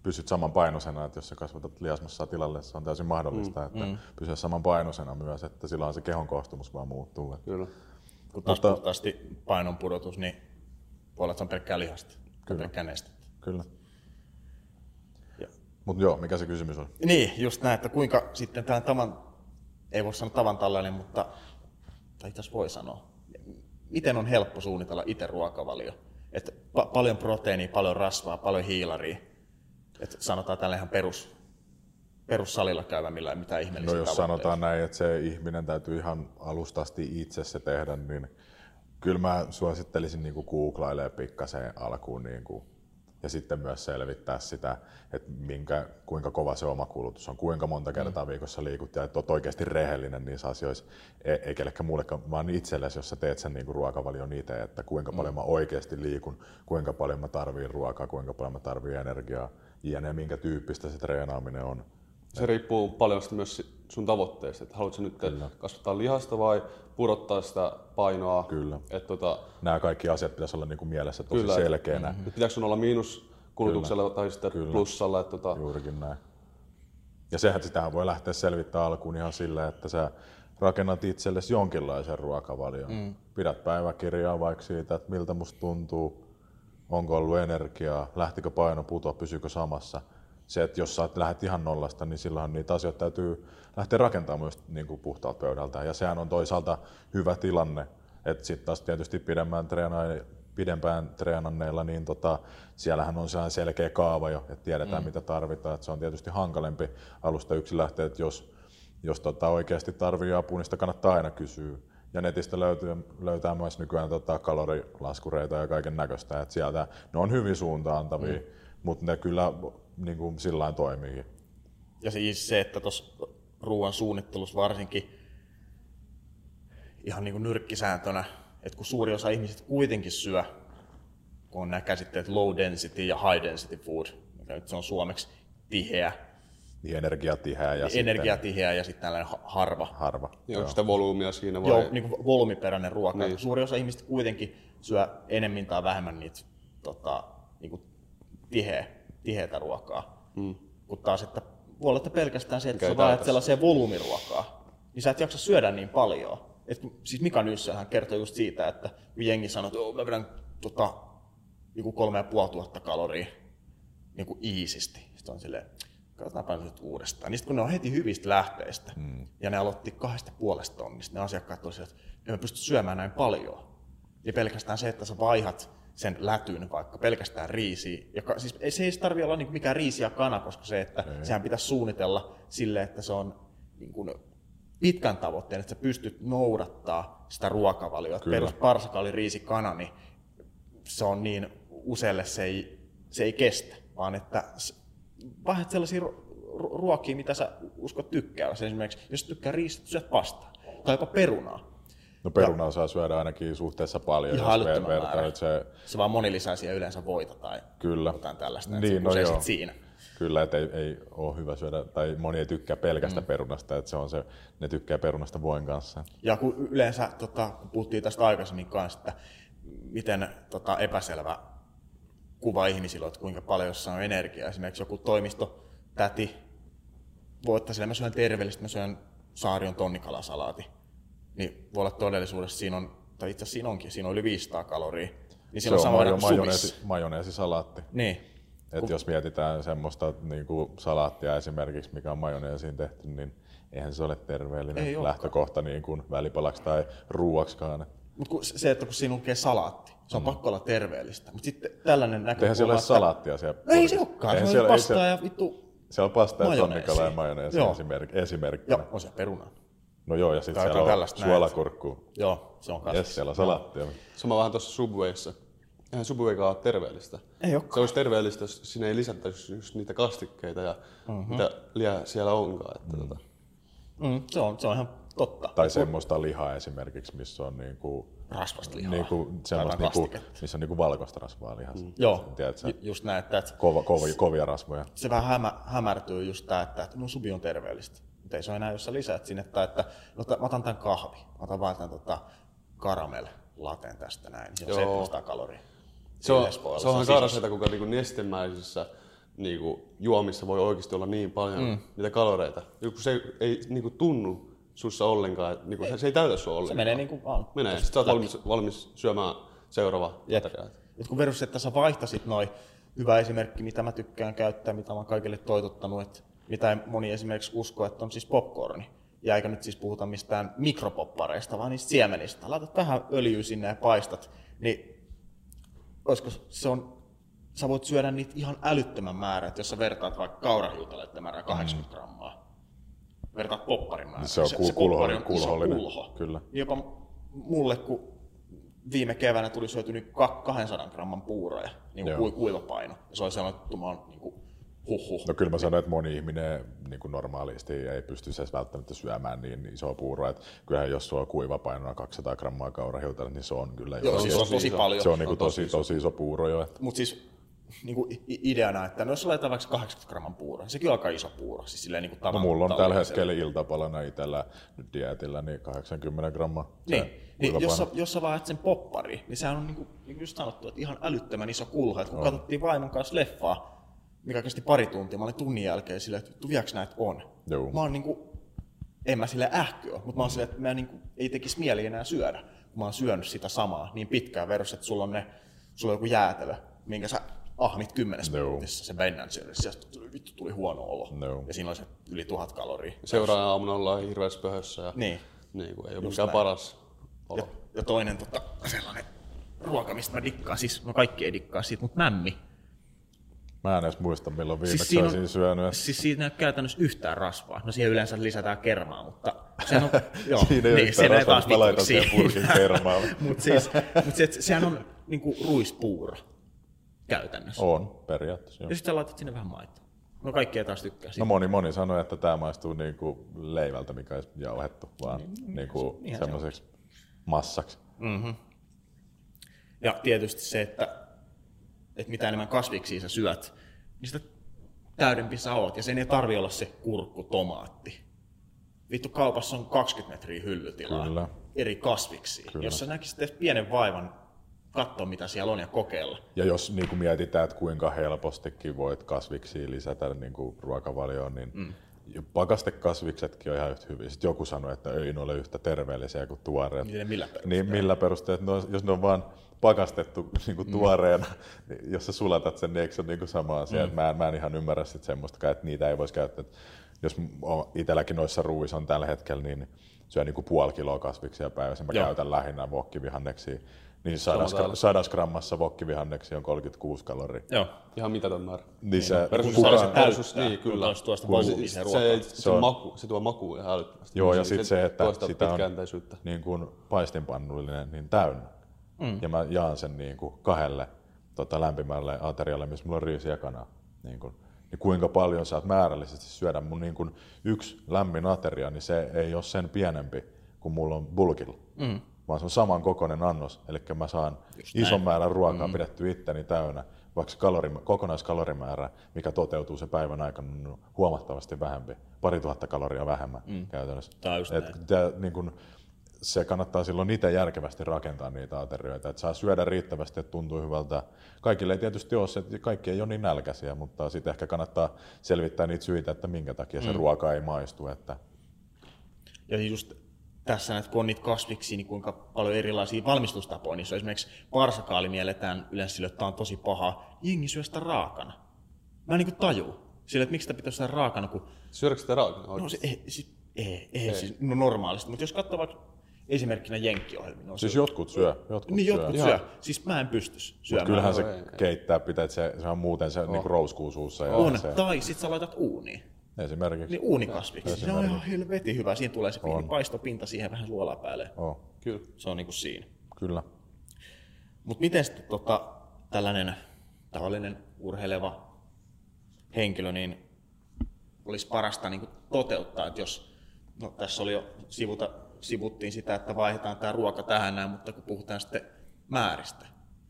[SPEAKER 2] pysyt saman painoisena, että jos sä kasvatat liasmassa tilalle, se on täysin mahdollista, mm, että mm. pysyä saman painoisena myös, että silloin se kehon koostumus vaan muuttuu.
[SPEAKER 1] Kyllä. Kun taas Mutta, puhtaasti painon pudotus, niin voi olla, että se on pelkkää lihasta, kyllä. pelkkää nestettä.
[SPEAKER 2] Kyllä. Mutta joo, mikä se kysymys on?
[SPEAKER 1] Niin, just näin, että kuinka sitten tämän tavan, ei voi sanoa tavan tällainen, mutta, tai itse voi sanoa, miten on helppo suunnitella itse ruokavalio? Että pa- paljon proteiinia, paljon rasvaa, paljon hiilaria, että sanotaan tällä ihan perus, perussalilla käyvä millä mitä ihmeellisiä
[SPEAKER 2] No jos sanotaan näin, että se ihminen täytyy ihan alustasti itse se tehdä, niin kyllä mä suosittelisin niin googlailemaan pikkasen alkuun niin kuin, ja sitten myös selvittää sitä, että minkä, kuinka kova se oma kulutus on, kuinka monta kertaa mm. viikossa liikut ja että olet oikeasti rehellinen niissä asioissa, e- ei kellekään muullekaan, vaan itsellesi, jos sä teet sen niin kuin ruokavalion itse, että kuinka paljon mm. mä oikeasti liikun, kuinka paljon mä tarviin ruokaa, kuinka paljon mä tarviin energiaa, jne, minkä tyyppistä se treenaaminen on.
[SPEAKER 3] Se riippuu paljon myös sun tavoitteesta, että haluatko nyt Kyllä. kasvattaa lihasta vai pudottaa sitä painoa.
[SPEAKER 2] Kyllä.
[SPEAKER 3] Et tota...
[SPEAKER 2] Nämä kaikki asiat pitäisi olla niin kuin mielessä tosi Kyllä. selkeänä.
[SPEAKER 3] Mm-hmm. Pitääkö sun olla miinuskulutuksella Kyllä. tai sitten Kyllä. plussalla? Että tota...
[SPEAKER 2] Juurikin näin. Ja sehän sitä voi lähteä selvittämään alkuun ihan sillä, että sä rakennat itsellesi jonkinlaisen ruokavalion. Mm. Pidät päiväkirjaa vaikka siitä, että miltä musta tuntuu, onko ollut energiaa, lähtikö paino putoa, pysyykö samassa. Se, että jos sä lähdet ihan nollasta, niin silloin niitä asioita täytyy lähteä rakentamaan myös niin kuin puhtaalta pöydältä. Ja sehän on toisaalta hyvä tilanne, että sitten taas tietysti pidemmän treenaajien pidempään treenanneilla, niin tota, siellähän on sellainen selkeä kaava jo, että tiedetään mm. mitä tarvitaan. Että se on tietysti hankalempi alusta yksi lähteä, että jos, jos tota oikeasti tarvii apua, niin sitä kannattaa aina kysyä ja netistä löytyy, löytää myös nykyään tota kalorilaskureita ja kaiken näköistä, sieltä ne on hyvin suuntaantavia, mm. mutta ne kyllä niin kuin sillä toimii.
[SPEAKER 1] Ja siis se, että tuossa ruoan suunnittelussa varsinkin ihan niin kuin nyrkkisääntönä, että kun suuri osa ihmisistä kuitenkin syö, kun on nämä käsitteet low density ja high density food, mikä nyt se on suomeksi tiheä,
[SPEAKER 2] niin energiatiheä ja
[SPEAKER 1] niin energiatiheä ja sitten tällainen harva.
[SPEAKER 2] Harva.
[SPEAKER 3] Joo, sitä volyymia siinä vai?
[SPEAKER 1] Joo, niin kuin volyymiperäinen ruoka. Niin. Suuri osa ihmistä kuitenkin syö enemmän tai vähemmän niitä tota, niin kuin tiheä, tiheätä ruokaa. Hmm. Kun taas, että että pelkästään se, että sä vaihdat sellaiseen volyymiruokaa, niin sä et jaksa syödä niin paljon. kun- siis Mika Nyssähän kertoi just siitä, että kun jengi sanoi, että "Oo, mä vedän tota, joku kolme ja puoli tuhatta kaloria niin kuin iisisti. Sitten on silleen, katsotaanpa nyt uudestaan. Niin sitten kun ne on heti hyvistä lähteistä, mm. ja ne aloitti kahdesta puolesta tonnista, ne asiakkaat olisivat, että en mä pysty syömään näin paljon. Niin pelkästään se, että sä vaihat sen lätyn vaikka pelkästään riisiä. Ja siis ei- se ei tarvitse olla niin mikään riisi ja kana, koska se, että ei. sehän pitäisi suunnitella sille, että se on niin kuin pitkän tavoitteen, että sä pystyt noudattaa sitä ruokavaliota.
[SPEAKER 2] Kyllä.
[SPEAKER 1] Perus parsakali, riisi, kana, niin se on niin useille se ei, se ei kestä, vaan että vaihdat sellaisia ru- ru- ruokia, mitä sä uskot tykkää. Esimerkiksi jos tykkää riisistä, syöt pastaa tai jopa perunaa.
[SPEAKER 2] No perunaa saa syödä ainakin suhteessa paljon,
[SPEAKER 1] Ihan
[SPEAKER 2] jos vertaa nyt se,
[SPEAKER 1] Se vaan monilisäisiä yleensä voita tai
[SPEAKER 2] Kyllä.
[SPEAKER 1] jotain tällaista.
[SPEAKER 2] Niin,
[SPEAKER 1] se
[SPEAKER 2] no joo.
[SPEAKER 1] siinä.
[SPEAKER 2] Kyllä, että ei, ei ole hyvä syödä, tai moni ei tykkää pelkästä mm. perunasta, että se on se, ne tykkää perunasta voin kanssa.
[SPEAKER 1] Ja kun yleensä, tota, kun puhuttiin tästä aikaisemmin kanssa, että miten tota, epäselvä kuva ihmisillä että kuinka paljon jossain on energiaa. Esimerkiksi joku toimistotäti voi ottaa sille, mä syön terveellistä, mä syön saarion tonnikalasalaatin. Niin voi olla todellisuudessa siinä on, tai itse asiassa siinä onkin, siinä on yli 500 kaloria. Niin
[SPEAKER 2] Se
[SPEAKER 1] siinä on
[SPEAKER 2] on
[SPEAKER 1] sama verran
[SPEAKER 2] majo- majoneesi, majoneesisalaatti.
[SPEAKER 1] Niin.
[SPEAKER 2] Et jos mietitään semmoista niin kuin salaattia esimerkiksi, mikä on majoneesiin tehty, niin eihän se ole terveellinen
[SPEAKER 1] Ei olekaan.
[SPEAKER 2] lähtökohta niin kuin välipalaksi tai ruuaksikaan.
[SPEAKER 1] Mutta se, että kun siinä lukee salaatti, se on mm. pakko olla terveellistä. Mutta sitten tällainen näkökulma,
[SPEAKER 2] Eihän siellä ole salaattia siellä.
[SPEAKER 1] No ei se olekaan,
[SPEAKER 2] Eihän
[SPEAKER 1] se on pastaa ja vittu...
[SPEAKER 2] Siellä on pasta ja tonnikala ja majoneesi
[SPEAKER 1] Joo.
[SPEAKER 2] esimerk, esimerkkinä.
[SPEAKER 1] Joo, on se peruna.
[SPEAKER 2] No joo, ja sitten siellä on suolakurkku.
[SPEAKER 1] Joo, se on kasvissa.
[SPEAKER 2] Jes, siellä on salaattia.
[SPEAKER 3] Sama vähän tuossa Subwayssa. Eihän Subwaykaan ole terveellistä.
[SPEAKER 1] Ei olekaan.
[SPEAKER 3] Se olisi terveellistä, jos sinne ei lisättäisi just niitä kastikkeita ja mm-hmm. mitä liää siellä onkaan. Että mm. tota,
[SPEAKER 1] Mm, se, on, se on ihan totta.
[SPEAKER 2] Tai semmoista lihaa esimerkiksi, missä on niinku,
[SPEAKER 1] Rasvasta lihaa.
[SPEAKER 2] niinku, semmoista niinku, missä on niinku valkoista rasvaa lihassa.
[SPEAKER 1] Joo,
[SPEAKER 2] Tiedätkö?
[SPEAKER 1] ju- just näin, että, että
[SPEAKER 2] Kova, kovia, kovia rasvoja.
[SPEAKER 1] se vähän hämä, hämärtyy just tämä, että, että no subi on terveellistä. Mutta ei se ole enää, jos sä lisäät sinne, tai että no, mä otan tämän kahvi, mä otan vaan tämän tota, karamel laten tästä näin, niin se on
[SPEAKER 3] Joo.
[SPEAKER 1] 700 kaloria.
[SPEAKER 3] se on, se onhan
[SPEAKER 1] sisässä.
[SPEAKER 3] karseita, kuinka niinku nestemäisissä niinku, juomissa voi oikeasti olla niin paljon mm. niitä kaloreita. Joku se ei, ei niinku, tunnu sussa ollenkaan, että niinku, se, se ei täytä sua
[SPEAKER 1] Se
[SPEAKER 3] ollenkaan.
[SPEAKER 1] menee niin kuin vaan.
[SPEAKER 3] Menee. Sitten sä oot valmis, valmis syömään seuraava ateria.
[SPEAKER 1] Et kun versus, että sä vaihtasit noin, hyvä esimerkki, mitä mä tykkään käyttää, mitä mä oon kaikille toitottanut, että mitä moni esimerkiksi usko, että on siis popcorni. Ja eikä nyt siis puhuta mistään mikropoppareista, vaan niistä siemenistä. Laitat vähän öljyä sinne ja paistat, niin olisiko se on, sä voit syödä niitä ihan älyttömän määrän, että jos sä vertaat vaikka kaurahiutaleiden määrää 80 grammaa, vertaat popparin määrää.
[SPEAKER 2] Se on kul-
[SPEAKER 1] poppari
[SPEAKER 2] kulhollinen,
[SPEAKER 1] on
[SPEAKER 2] kulhollinen,
[SPEAKER 1] kulho.
[SPEAKER 2] kyllä.
[SPEAKER 1] Niin jopa mulle, kun viime keväänä tuli syöty nyt ka- 200 gramman puuroja, niin kuin kuivapaino. Ja se oli sanottu, että mä oon niin kuin, huhhuh.
[SPEAKER 2] No kyllä mä sanoin, että moni ihminen niin kuin normaalisti ei pysty edes välttämättä syömään niin isoa puuroa. Että kyllähän jos sulla on kuivapainona 200 grammaa kaurahiutaleita, niin se on kyllä
[SPEAKER 1] Joo, siis se on tosi
[SPEAKER 3] iso.
[SPEAKER 1] paljon.
[SPEAKER 2] se on, niin kuin
[SPEAKER 3] on tosi
[SPEAKER 2] tosi, tosi iso puuro jo. Että
[SPEAKER 1] Mutta siis niin kuin ideana, että no jos laitetaan vaikka 80 gramman puuro, niin sekin on aika iso puuro. Siis silleen niin kuin
[SPEAKER 2] No
[SPEAKER 1] tavan,
[SPEAKER 2] mulla on tällä hetkellä iltapalana itsellä nyt dietillä niin 80 grammaa.
[SPEAKER 1] Niin, niin jos, sä, jos sä vaihdat sen poppari, niin sehän on niin kuin, niin kuin just sanottu, että ihan älyttömän iso kulho. Että kun katsottiin vaimon kanssa leffaa, mikä kesti pari tuntia, mä olin tunnin jälkeen silleen, että vittu vieläkö näitä on?
[SPEAKER 2] Joo.
[SPEAKER 1] Mä oon niin kuin, en mä sille ähkyä, mutta mä oon silleen, että mä niin kuin, ei tekisi mieli enää syödä, kun mä oon syönyt sitä samaa niin pitkään versus, että sulla on, ne, sulla on joku jäätelö, minkä sä ahmit kymmenessä
[SPEAKER 2] Joo.
[SPEAKER 1] minuutissa, se Ben Jerry's, ja vittu tuli huono olo.
[SPEAKER 2] Joo.
[SPEAKER 1] Ja siinä oli se yli tuhat kaloria.
[SPEAKER 3] Seuraavana aamuna ollaan hirveässä pöhössä ja
[SPEAKER 1] Niin.
[SPEAKER 3] niin kuin, ei ole mikään paras
[SPEAKER 1] Ja,
[SPEAKER 3] olo.
[SPEAKER 1] ja toinen tota, sellainen ruoka, mistä mä dikkaan, siis no kaikki ei dikkaa siitä, mutta mämmi.
[SPEAKER 2] Mä en edes muista, milloin viimeksi
[SPEAKER 1] siinä
[SPEAKER 2] siis olisin syönyt. että
[SPEAKER 1] Siis siinä ei ole käytännössä yhtään rasvaa. No siihen yleensä lisätään kermaa, mutta sehän on, <laughs> joo,
[SPEAKER 2] Siinä ei ole
[SPEAKER 1] niin,
[SPEAKER 2] yhtään
[SPEAKER 1] ei
[SPEAKER 2] rasvaa,
[SPEAKER 1] taas
[SPEAKER 2] mä laitan
[SPEAKER 1] vituksi.
[SPEAKER 2] siihen purkin kermaa. <laughs>
[SPEAKER 1] mutta siis, mut se, sehän on niinku ruispuuro käytännössä.
[SPEAKER 2] On, periaatteessa. Joo.
[SPEAKER 1] Ja sitten laitat sinne vähän maitoa. No kaikki ei taas tykkää siitä.
[SPEAKER 2] No moni, moni sanoi, että tämä maistuu niinku leivältä, mikä olisi jauhettu, vaan niinku
[SPEAKER 1] niinhän se on.
[SPEAKER 2] semmoiseksi massaksi.
[SPEAKER 1] Ja tietysti se, että, että mitä enemmän kasviksia sä syöt, niin sitä täydempi sä oot. Ja sen ei tarvi olla se kurkku, tomaatti. Vittu, kaupassa on 20 metriä hyllytilaa
[SPEAKER 2] Kyllä.
[SPEAKER 1] eri kasviksia.
[SPEAKER 2] Kyllä.
[SPEAKER 1] Jos sä näkisit edes pienen vaivan katsoa, mitä siellä on ja kokeilla.
[SPEAKER 2] Ja jos niin kuin mietitään, että kuinka helpostikin voit kasviksia lisätä niin kuin ruokavalioon, niin mm. pakastekasviksetkin on ihan yhtä hyviä. Sitten joku sanoi, että ei ne ole yhtä terveellisiä kuin tuoreet.
[SPEAKER 1] Niin millä perusteella?
[SPEAKER 2] Niin millä perusteella? No, jos ne on vaan pakastettu <laughs> niin kuin tuoreena, niin jos sä sulatat sen, niin eikö se ole niin kuin sama asia? Mm. Mä, en, mä en ihan ymmärrä sit semmoista, että niitä ei voisi käyttää. Jos itselläkin noissa ruuissa on tällä hetkellä, niin syö niin kuin puoli kiloa kasviksia päivässä. Mä Joo. käytän lähinnä vokkivihanneksia. Niin sadas, sadas grammassa vokkivihanneksia on 36 kaloria.
[SPEAKER 3] Joo. Ihan mitä ton määrä.
[SPEAKER 2] Niin, niin se,
[SPEAKER 1] versus kukaan, se niin, kyllä. Tuosta
[SPEAKER 3] se, se, se, se, maku, se tuo maku ihan älyttömästi.
[SPEAKER 2] Joo, ja sitten se, että sitä on niin kuin paistinpannullinen niin täynnä. Mm. Ja mä jaan sen niin kuin kahdelle tota, lämpimälle aterialle, missä mulla on riisiä kanaa. Niin, kuin, niin kuinka paljon saat määrällisesti syödä. Mun niin kuin yksi lämmin ateria, niin se ei ole sen pienempi kuin mulla on bulkilla. Mm. Vaan se on saman kokoinen annos. Eli mä saan Just ison näin. määrän ruokaa mm. pidetty itteni täynnä, vaikka kalori, kokonaiskalorimäärä, mikä toteutuu se päivän aikana, on huomattavasti vähempi. Pari tuhatta kaloria vähemmän mm. käytännössä.
[SPEAKER 1] Tämä on just Et,
[SPEAKER 2] niin kun, se kannattaa silloin itse järkevästi rakentaa niitä aterioita, että saa syödä riittävästi, että tuntuu hyvältä. Kaikille ei tietysti ole se, että kaikki ei ole niin nälkäisiä, mutta sitten ehkä kannattaa selvittää niitä syitä, että minkä takia se mm. ruoka ei maistu. Että...
[SPEAKER 1] Ja just tässä, että kun on niitä kasviksi, niin kuinka paljon erilaisia valmistustapoja, niin se on esimerkiksi parsakaali mielletään yleensä sille, että tämä on tosi paha, jengi syö sitä raakana. Mä en niin taju sille, että miksi sitä pitäisi syödä raakana, kun...
[SPEAKER 3] Syödäkö sitä raakana
[SPEAKER 1] No se, ei, siis, ei, ei, ei. Siis, no normaalisti, mutta jos katsoo vaikka esimerkkinä jenkkiohjelmia. No
[SPEAKER 2] siis jotkut syö. Jotkut
[SPEAKER 1] niin, jotkut syö. syö. Siis mä en pysty syömään.
[SPEAKER 2] Mut kyllähän se ei, keittää pitää, että se, se on muuten se oh. niin rouskuu suussa. Ja
[SPEAKER 1] on,
[SPEAKER 2] se...
[SPEAKER 1] tai sit sä laitat uuniin.
[SPEAKER 2] Esimerkiksi.
[SPEAKER 1] Niin uunikasviksi. Se on ihan helvetin hyvä. Siinä tulee se pieni paistopinta siihen vähän suolaa päälle.
[SPEAKER 2] Oh.
[SPEAKER 1] Kyllä. Se on niinku siinä.
[SPEAKER 2] Kyllä.
[SPEAKER 1] Mutta miten sitten tota, tällainen tavallinen urheileva henkilö, niin olisi parasta niin toteuttaa, että jos, no tässä oli jo sivuta sivuttiin sitä, että vaihdetaan tämä ruoka tähän näin, mutta kun puhutaan sitten määristä,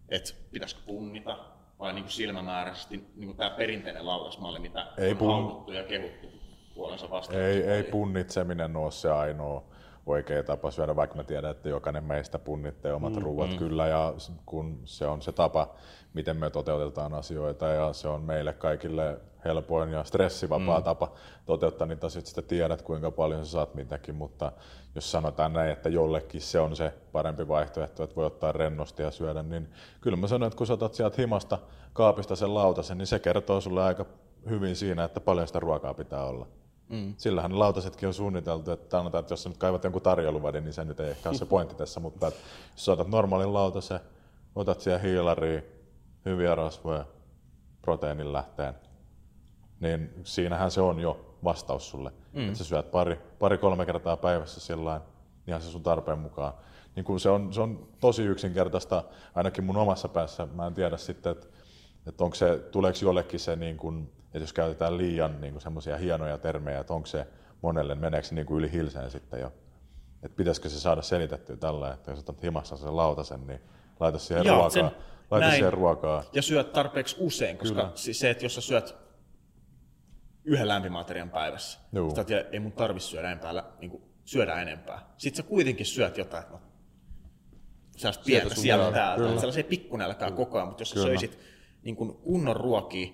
[SPEAKER 1] että pitäisikö punnita vai niin kuin silmämääräisesti niin kuin tämä perinteinen lautasmalli, mitä ei on pun... haukuttu ja kehuttu puolensa vastaan.
[SPEAKER 2] Ei, ei punnitseminen ole se ainoa oikea tapa syödä, vaikka mä tiedän, että jokainen meistä punnittee omat mm, ruuat mm. kyllä, ja kun se on se tapa, miten me toteutetaan asioita, ja se on meille kaikille helpoin ja stressivapaa mm. tapa toteuttaa niitä asioita, sitten tiedät kuinka paljon sä saat mitäkin, mutta jos sanotaan näin, että jollekin se on se parempi vaihtoehto, että voi ottaa rennosti ja syödä, niin kyllä mä sanon, että kun sä otat sieltä himasta kaapista sen lautasen, niin se kertoo sulle aika hyvin siinä, että paljon sitä ruokaa pitää olla. Mm. Sillähän lautasetkin on suunniteltu, että sanotaan, että jos sä nyt kaivat jonkun tarjouluvadin, niin se nyt ei ehkä ole se <laughs> pointti tässä, mutta että jos sä otat normaalin lautasen, otat siellä hiilaria, hyviä rasvoja, proteiinin lähteen, niin siinähän se on jo vastaus sulle. Mm. Että sä syöt pari, pari kolme kertaa päivässä sillä ihan se sun tarpeen mukaan. Niin kun se, on, se on tosi yksinkertaista, ainakin mun omassa päässä. Mä en tiedä sitten, että, että onko se, tuleeko jollekin se, niin kun, että jos käytetään liian niin semmoisia hienoja termejä, että onko se monelle, meneekö se niin kuin yli hilseen sitten jo. Että pitäisikö se saada selitettyä tällä, että jos otat himassa sen lautasen, niin laita siihen Joo, ruokaa. Sen, laita siihen ruokaa.
[SPEAKER 1] Ja syöt tarpeeksi usein, koska Kyllä. siis se, että jos sä syöt yhden lämpimaterian päivässä. Joo. Sitä, että ei mun tarvi syödä enempää, niin kuin, syödä enempää. Sitten sä kuitenkin syöt jotain, no, sellaista pientä siellä täältä, Kyllä. sellaisia pikkunälkää koko ajan, mutta jos Kyllä. sä söisit niin kuin kunnon ruokia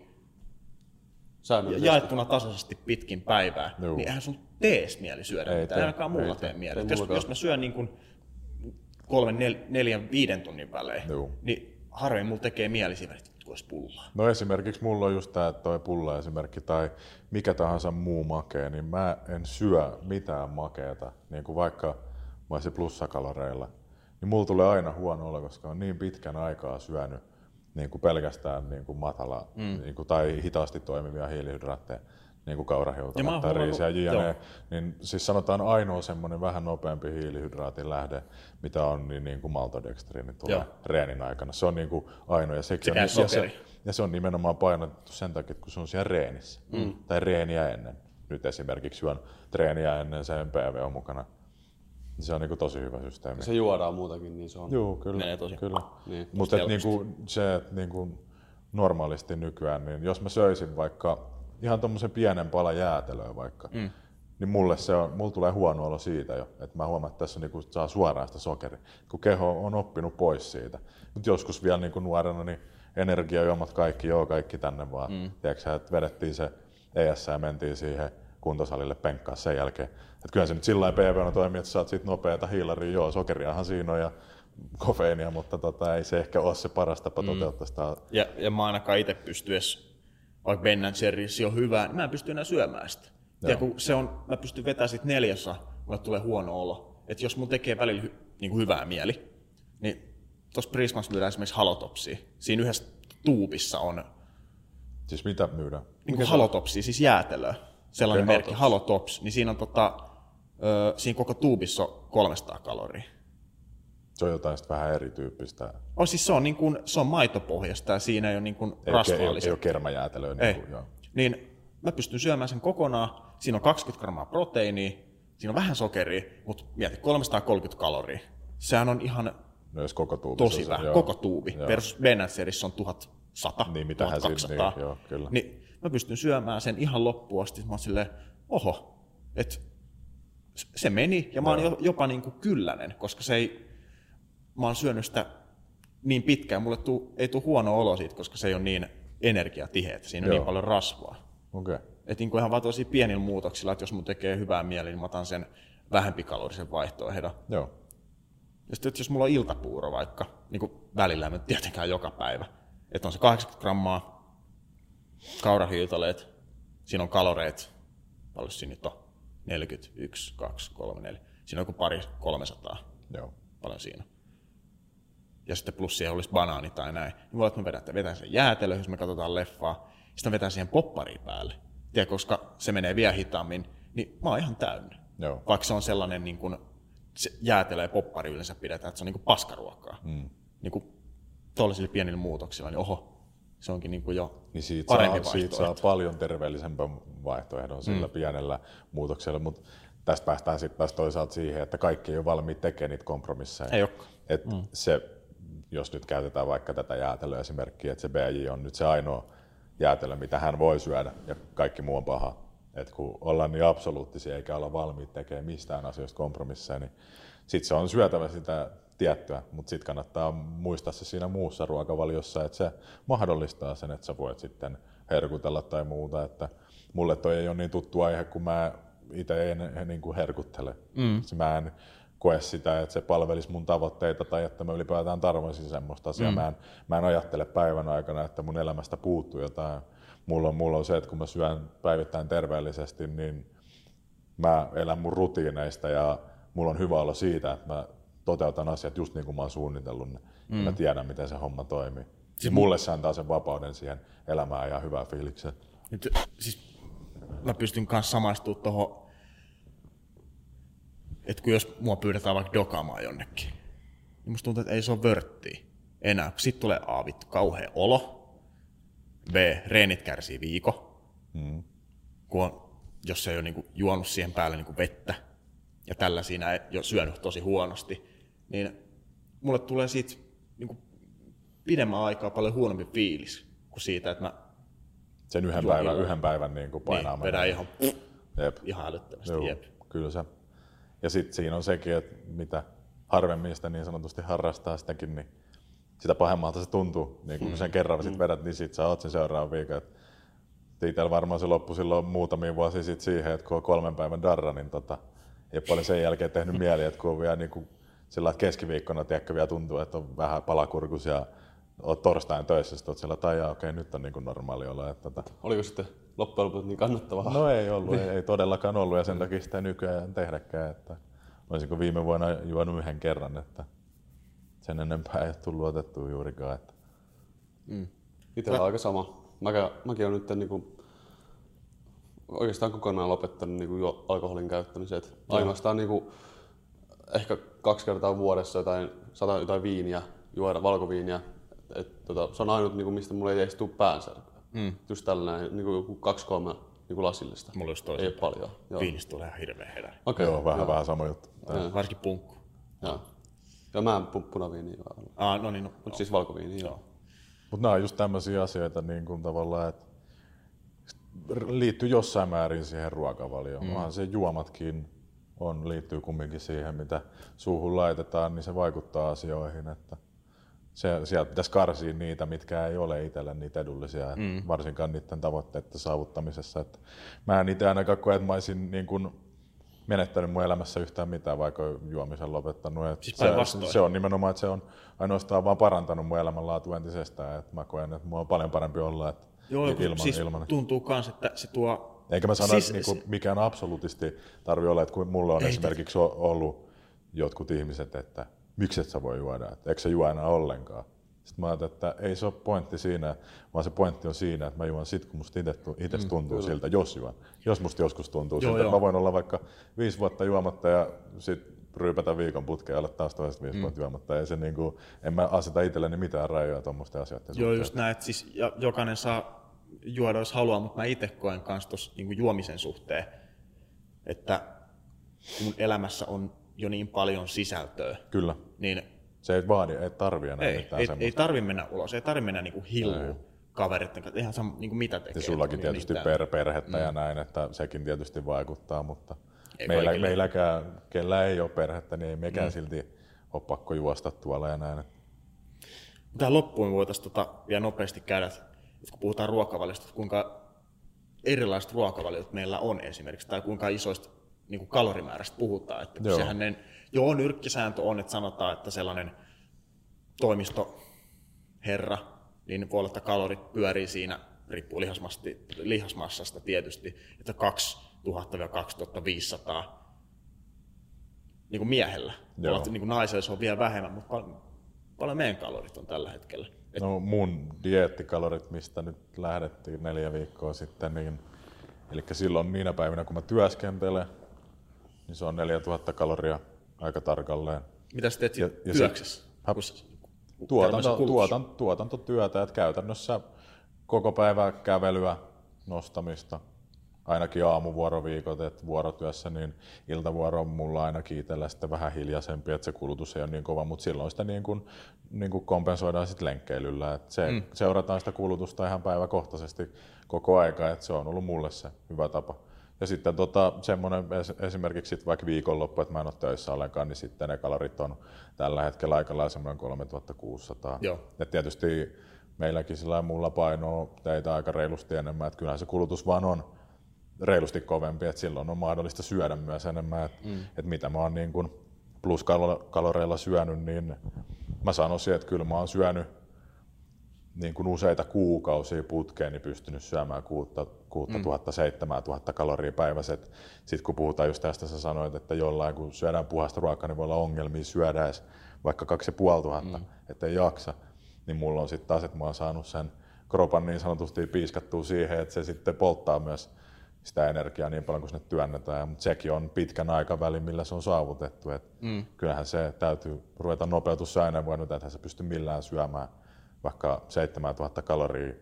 [SPEAKER 1] ja jaettuna tasaisesti pitkin päivää, Joo. niin eihän sun tees mieli syödä ei mitään, ainakaan mulla tee mieli. Jos, jos mä syön niin kuin kolmen, nel, neljän, viiden tunnin välein, Joo. niin harvemmin mulla tekee mieli siinä, että olisi pullaa?
[SPEAKER 2] No esimerkiksi mulla on just tämä toi pulla esimerkki tai mikä tahansa muu makea, niin mä en syö mitään makeata, niin kuin vaikka mä olisin plussakaloreilla. Niin mulla tulee aina huono olo, koska on niin pitkän aikaa syönyt niin kuin pelkästään niin kuin matala mm. niin kuin, tai hitaasti toimivia hiilihydraatteja niin kuin kaurahiutaleet tai riisi ja jne. Niin siis sanotaan ainoa semmoinen vähän nopeampi hiilihydraatin lähde, mitä on, niin, niin kuin maltodextriini tulee Joo. reenin aikana. Se on niin kuin ainoa. Ja, sekin on, ja, se, ja se on nimenomaan painotettu sen takia, kun se on siellä reenissä. Mm. Tai reeniä ennen. Nyt esimerkiksi juon treeniä ennen sen PV on mukana. Se on niin tosi hyvä systeemi.
[SPEAKER 3] Se juodaan muutakin, niin se on.
[SPEAKER 2] Joo, kyllä. Menee tosi. kyllä. Niin, Mutta niinku, se, että niinku, normaalisti nykyään, niin jos mä söisin vaikka ihan tuommoisen pienen pala jäätelöä vaikka, mm. niin mulle se on, mulle tulee huono olo siitä jo, että mä huomaan, että tässä niinku saa suoraan sitä sokeria, kun keho on oppinut pois siitä. Mutta joskus vielä niinku nuorena, niin energiajuomat kaikki, joo kaikki tänne vaan. Mm. Tiedätkö, että vedettiin se ES ja mentiin siihen kuntosalille penkkaa sen jälkeen. Et kyllä se nyt sillä lailla toimii, että saat siitä nopeata hiilaria, joo, sokeriahan siinä on ja kofeiinia, mutta tota, ei se ehkä ole se paras tapa mm. toteuttaa sitä.
[SPEAKER 1] Ja, ja mä ainakaan itse pysty edes, vaikka Ben Jerry's on hyvä, niin mä en pysty enää syömään sitä. Ja kun se on, mä pystyn vetämään sit neljässä, mulle tulee huono olo. Että jos mun tekee välillä hy, niin kuin hyvää mieli, niin tuossa Prismassa myydään esimerkiksi halotopsia. Siinä yhdessä tuubissa on...
[SPEAKER 2] Siis mitä myydään?
[SPEAKER 1] Niin kuin halotopsia, siis jäätelöä. Sellainen okay, merkki, halotops. Niin siinä on tota, ö, siinä koko tuubissa on 300 kaloria.
[SPEAKER 2] Se on jotain vähän erityyppistä.
[SPEAKER 1] Oh, siis se on, niin kuin, se on maitopohjasta ja siinä ei ole niin kuin ei.
[SPEAKER 2] Ei, ei ole kermajäätelöä. Niin,
[SPEAKER 1] ei. Kuin, joo. niin mä pystyn syömään sen kokonaan. Siinä on 20 grammaa proteiinia, siinä on vähän sokeria, mutta mieti 330 kaloria. Sehän on ihan
[SPEAKER 2] no, jos koko tuubi
[SPEAKER 1] tosi vähän, koko tuubi. Joo. Versus Benacerissa on 1100,
[SPEAKER 2] niin, mitä
[SPEAKER 1] 1200.
[SPEAKER 2] Niin, joo, kyllä.
[SPEAKER 1] Niin mä pystyn syömään sen ihan loppuun asti. Mä oon silleen, oho, että se meni ja mä oon jopa niin kuin kyllänen, koska se ei, mä oon syönyt sitä niin pitkään, mulle tuu, ei tule huono olo siitä, koska se ei ole niin energiatiheä, että siinä on Joo. niin paljon rasvaa.
[SPEAKER 2] Okay.
[SPEAKER 1] Että niin ihan vaan tosi pienillä muutoksilla, että jos mun tekee hyvää mieli, niin mä otan sen vähempikalorisen vaihtoehdon.
[SPEAKER 2] Joo.
[SPEAKER 1] Ja sitten jos mulla on iltapuuro vaikka, niin kuin välillä, en tietenkään joka päivä, että on se 80 grammaa kaurahiiltaleet, siinä on kaloreet, paljon siinä nyt on, 41, 2, 3, 4, siinä on joku pari 300,
[SPEAKER 2] Joo.
[SPEAKER 1] paljon siinä. Ja sitten plus siihen olisi banaani tai näin. Niin voi, että mä vedän, vedän sen jäätelö, jos me katsotaan leffaa, sitten mä vedän siihen poppariin päälle. Ja koska se menee vielä hitaammin, niin mä oon ihan täynnä.
[SPEAKER 2] Joo.
[SPEAKER 1] Vaikka se on sellainen niin kuin, se jäätelö ja poppari yleensä pidetään, että se on niin kuin paskaruokaa. Mm. Niin kuin tuollaisilla pienillä muutoksilla, niin oho, se onkin niin kuin jo
[SPEAKER 2] niin siitä parempi saa, siitä saa paljon terveellisempän vaihtoehdon sillä mm. pienellä muutoksella, mutta tästä päästään sitten taas toisaalta siihen, että kaikki ei ole valmiit tekemään niitä kompromisseja.
[SPEAKER 1] Ei
[SPEAKER 2] Et mm. se, jos nyt käytetään vaikka tätä jäätelöä esimerkkiä, että se BJ on nyt se ainoa jäätelö, mitä hän voi syödä ja kaikki muu on paha. Et kun ollaan niin absoluuttisia eikä olla valmiit tekemään mistään asioista kompromisseja, niin sitten se on syötävä sitä tiettyä, mutta sitten kannattaa muistaa se siinä muussa ruokavaliossa, että se mahdollistaa sen, että sä voit sitten herkutella tai muuta, että mulle toi ei ole niin tuttu aihe, kun mä itse en, en niin kuin herkuttele. Mm. Mä en koe sitä, että se palvelisi mun tavoitteita tai että mä ylipäätään tarvoisin semmoista asiaa. Mm. Mä, en, mä en ajattele päivän aikana, että mun elämästä puuttuu jotain. Mulla on, mulla on se, että kun mä syön päivittäin terveellisesti, niin mä elän mun rutiineista ja mulla on hyvä olla siitä, että mä toteutan asiat just niin kuin mä oon suunnitellut ne. Mm. mä tiedän, miten se homma toimii. Siis mulle se antaa sen vapauden siihen elämään ja hyvää fiilikseen.
[SPEAKER 1] Nyt, siis mä pystyn kanssa samaistumaan tuohon, että kun jos mua pyydetään vaikka dokaamaan jonnekin, niin musta tuntuu, että ei se ole vörttiä enää. Sitten tulee A, vittu, kauhea olo. B, reenit kärsii viiko. Mm. Kun on, jos se ei ole niin juonut siihen päälle niin vettä. Ja tällä siinä ei jo syönyt tosi huonosti niin mulle tulee siitä niin kuin pidemmän aikaa paljon huonompi fiilis kuin siitä, että mä
[SPEAKER 2] sen yhden päivän, yhden päivän niin kuin painaa
[SPEAKER 1] niin, vedän ihan, jep. ihan älyttömästi. Joo, jep.
[SPEAKER 2] Kyllä se. Ja sitten siinä on sekin, että mitä harvemmin sitä niin sanotusti harrastaa sitäkin, niin sitä pahemmalta se tuntuu. Niin kun hmm. sen kerran sit vedät, niin sit sä oot sen seuraavan viikon. Itsellä varmaan se loppui silloin muutamia vuosia sitten siihen, että kun on kolmen päivän darra, niin tota, ei paljon sen jälkeen tehnyt mieli, että kun on vielä niin kuin sillä keskiviikkona tiedätkö, vielä tuntuu, että on vähän palakurkus ja oot torstain töissä, sitten oot siellä, tai okei, okay, nyt on niin kuin normaali olla. Että, tota...
[SPEAKER 3] Oliko sitten loppujen lopuksi niin kannattavaa?
[SPEAKER 2] No ei ollut, ei, ei todellakaan ollut, ja sen takia sitä nykyään tehdäkään. Että olisinko viime vuonna juonut yhden kerran, että sen enempää ei tullut otettua juurikaan. Että...
[SPEAKER 3] Mm. Itse on aika sama. Mäkin, mäkin olen nyt niin kuin, oikeastaan kokonaan lopettanut niin kuin jo alkoholin käyttämisen. Ainoastaan niin kuin, ehkä kaksi kertaa vuodessa jotain, sata jotain viiniä, juoda valkoviiniä. Et, tota, se on ainut, niin kuin, mistä mulla ei edes tule päänsärkyä. Mm. Just tällainen, niin kuin kaksi kolme niin kuin lasillista.
[SPEAKER 1] Mulla just
[SPEAKER 3] Ei paljon.
[SPEAKER 1] Joo. Viinistä tulee ihan hirveä herä.
[SPEAKER 2] Okay, joo, vähän, joo. vähän sama juttu.
[SPEAKER 1] Varsinkin punkku.
[SPEAKER 3] Joo. Ja mä en punaviiniä
[SPEAKER 1] Ah, no niin, no.
[SPEAKER 3] Mutta siis valkoviiniä, joo. joo.
[SPEAKER 2] Mutta nämä on just tämmöisiä asioita niin kuin tavallaan, että liittyy jossain määrin siihen ruokavalioon. Mm. Onhan se juomatkin on, liittyy kumminkin siihen, mitä suuhun laitetaan, niin se vaikuttaa asioihin. Että se, sieltä pitäisi karsia niitä, mitkä ei ole itselle niitä edullisia, mm. varsinkaan niiden tavoitteiden saavuttamisessa. Että mä en itse ainakaan koe, että mä olisin niin kuin menettänyt mun elämässä yhtään mitään, vaikka juomisen lopettanut. Et
[SPEAKER 1] Siis
[SPEAKER 2] se, se, on nimenomaan, että se on ainoastaan vaan parantanut mun elämänlaatu entisestään. Että mä koen, että mulla on paljon parempi olla että
[SPEAKER 1] Joo,
[SPEAKER 2] ilman,
[SPEAKER 1] siis
[SPEAKER 2] ilman.
[SPEAKER 1] tuntuu kans, että se tuo...
[SPEAKER 2] Eikä mä sano,
[SPEAKER 1] Siis-
[SPEAKER 2] että niinku, mikään absolutisti tarvii olla, että kun mulla on
[SPEAKER 1] Ei.
[SPEAKER 2] esimerkiksi ollut jotkut ihmiset, että miksi et sä voi juoda, että eikö sä juo enää ollenkaan. Sitten mä ajattelin, että ei se ole pointti siinä, vaan se pointti on siinä, että mä juon sit, kun musta itse mm, tuntuu kyllä. siltä, jos juon. Jos musta joskus tuntuu
[SPEAKER 1] Joo,
[SPEAKER 2] siltä,
[SPEAKER 1] joo.
[SPEAKER 2] että mä voin olla vaikka viisi vuotta juomatta ja sitten ryypätä viikon putkeen ja olla taas toiset viisi mm. vuotta juomatta. Ei se niinku, en mä aseta itselleni mitään rajoja tuommoisten asioiden
[SPEAKER 1] Joo,
[SPEAKER 2] suhteen.
[SPEAKER 1] just näin, että siis jokainen saa juoda, jos haluaa, mutta mä itse koen kans tuossa niin juomisen suhteen, että mun elämässä on jo niin paljon sisältöä,
[SPEAKER 2] Kyllä.
[SPEAKER 1] niin
[SPEAKER 2] Se ei vaadi, ei tarvi enää
[SPEAKER 1] ei, ei, ei tarvi mennä ulos, ei tarvi mennä niinku hilluun kavereiden kanssa, eihän saa niinku mitä tekee.
[SPEAKER 2] Ja sullakin
[SPEAKER 1] on
[SPEAKER 2] tietysti
[SPEAKER 1] mitään.
[SPEAKER 2] per, perhettä mm. ja näin, että sekin tietysti vaikuttaa, mutta
[SPEAKER 1] Ei
[SPEAKER 2] meillä,
[SPEAKER 1] kaikille.
[SPEAKER 2] meilläkään, kellä ei ole perhettä, niin ei mekään mm. silti ole pakko juosta tuolla ja näin.
[SPEAKER 1] Tähän loppuun voitaisiin tota vielä nopeasti käydä, kun puhutaan ruokavaliosta, kuinka erilaiset ruokavaliot meillä on esimerkiksi, tai kuinka isoista niin kuin kalorimäärästä puhutaan. Että
[SPEAKER 2] Joo.
[SPEAKER 1] sehän ne, joo, nyrkkisääntö on, että sanotaan, että sellainen toimistoherra, niin voi olla, että kalorit pyörii siinä, riippuu lihasmassasta tietysti, että 2000-2500 niin kuin miehellä.
[SPEAKER 2] Joo.
[SPEAKER 1] olla, niin kuin naisella se on vielä vähemmän, mutta paljon, paljon meidän kalorit on tällä hetkellä. Et,
[SPEAKER 2] No mun dieettikalorit, mistä nyt lähdettiin neljä viikkoa sitten, niin eli silloin niinä päivinä, kun mä työskentelen, niin se on 4000 kaloria aika tarkalleen.
[SPEAKER 1] mitä sä teet
[SPEAKER 2] Ja- ja se-
[SPEAKER 1] työksessä?
[SPEAKER 2] Tuotanto,
[SPEAKER 1] kulutus-
[SPEAKER 2] tuotan, tuotantotyötä, että käytännössä koko päivä kävelyä, nostamista, ainakin aamuvuoroviikot, että vuorotyössä, niin iltavuoro on mulla ainakin itsellä sitten vähän hiljaisempi, että se kulutus ei ole niin kova, mutta silloin sitä niin kuin, niin kuin kompensoidaan sitten lenkkeilyllä. Että se, mm. Seurataan sitä kulutusta ihan päiväkohtaisesti koko aika, että se on ollut mulle se hyvä tapa. Ja sitten tota, semmoinen es- esimerkiksi sit vaikka viikonloppu, että mä en ole töissä ollenkaan, niin sitten ne kalorit on tällä hetkellä aika lailla semmoinen 3600.
[SPEAKER 1] Joo.
[SPEAKER 2] Ja tietysti meilläkin sillä mulla painoa teitä aika reilusti enemmän, että kyllähän se kulutus vaan on reilusti kovempi, että silloin on mahdollista syödä myös enemmän, että, mm. että mitä mä oon niin kuin pluskaloreilla syönyt, niin mä sanoisin, että kyllä mä oon syönyt niin kuin useita kuukausia putkeen, niin pystynyt syömään 6000 7000 kaloria päivässä. Sitten kun puhutaan just tästä, sä sanoit, että jollain kun syödään puhasta ruokaa, niin voi olla ongelmia syödä edes vaikka 2500, mm. ettei jaksa. Niin mulla on sitten taas, että mä oon saanut sen kropan niin sanotusti piiskattua siihen, että se sitten polttaa myös sitä energiaa niin paljon kuin sinne työnnetään, mutta sekin on pitkän aikavälin, millä se on saavutettu. Et mm. Kyllähän se täytyy ruveta nopeutusaineenvoinnut, että se pysty millään syömään vaikka 7000 kaloria,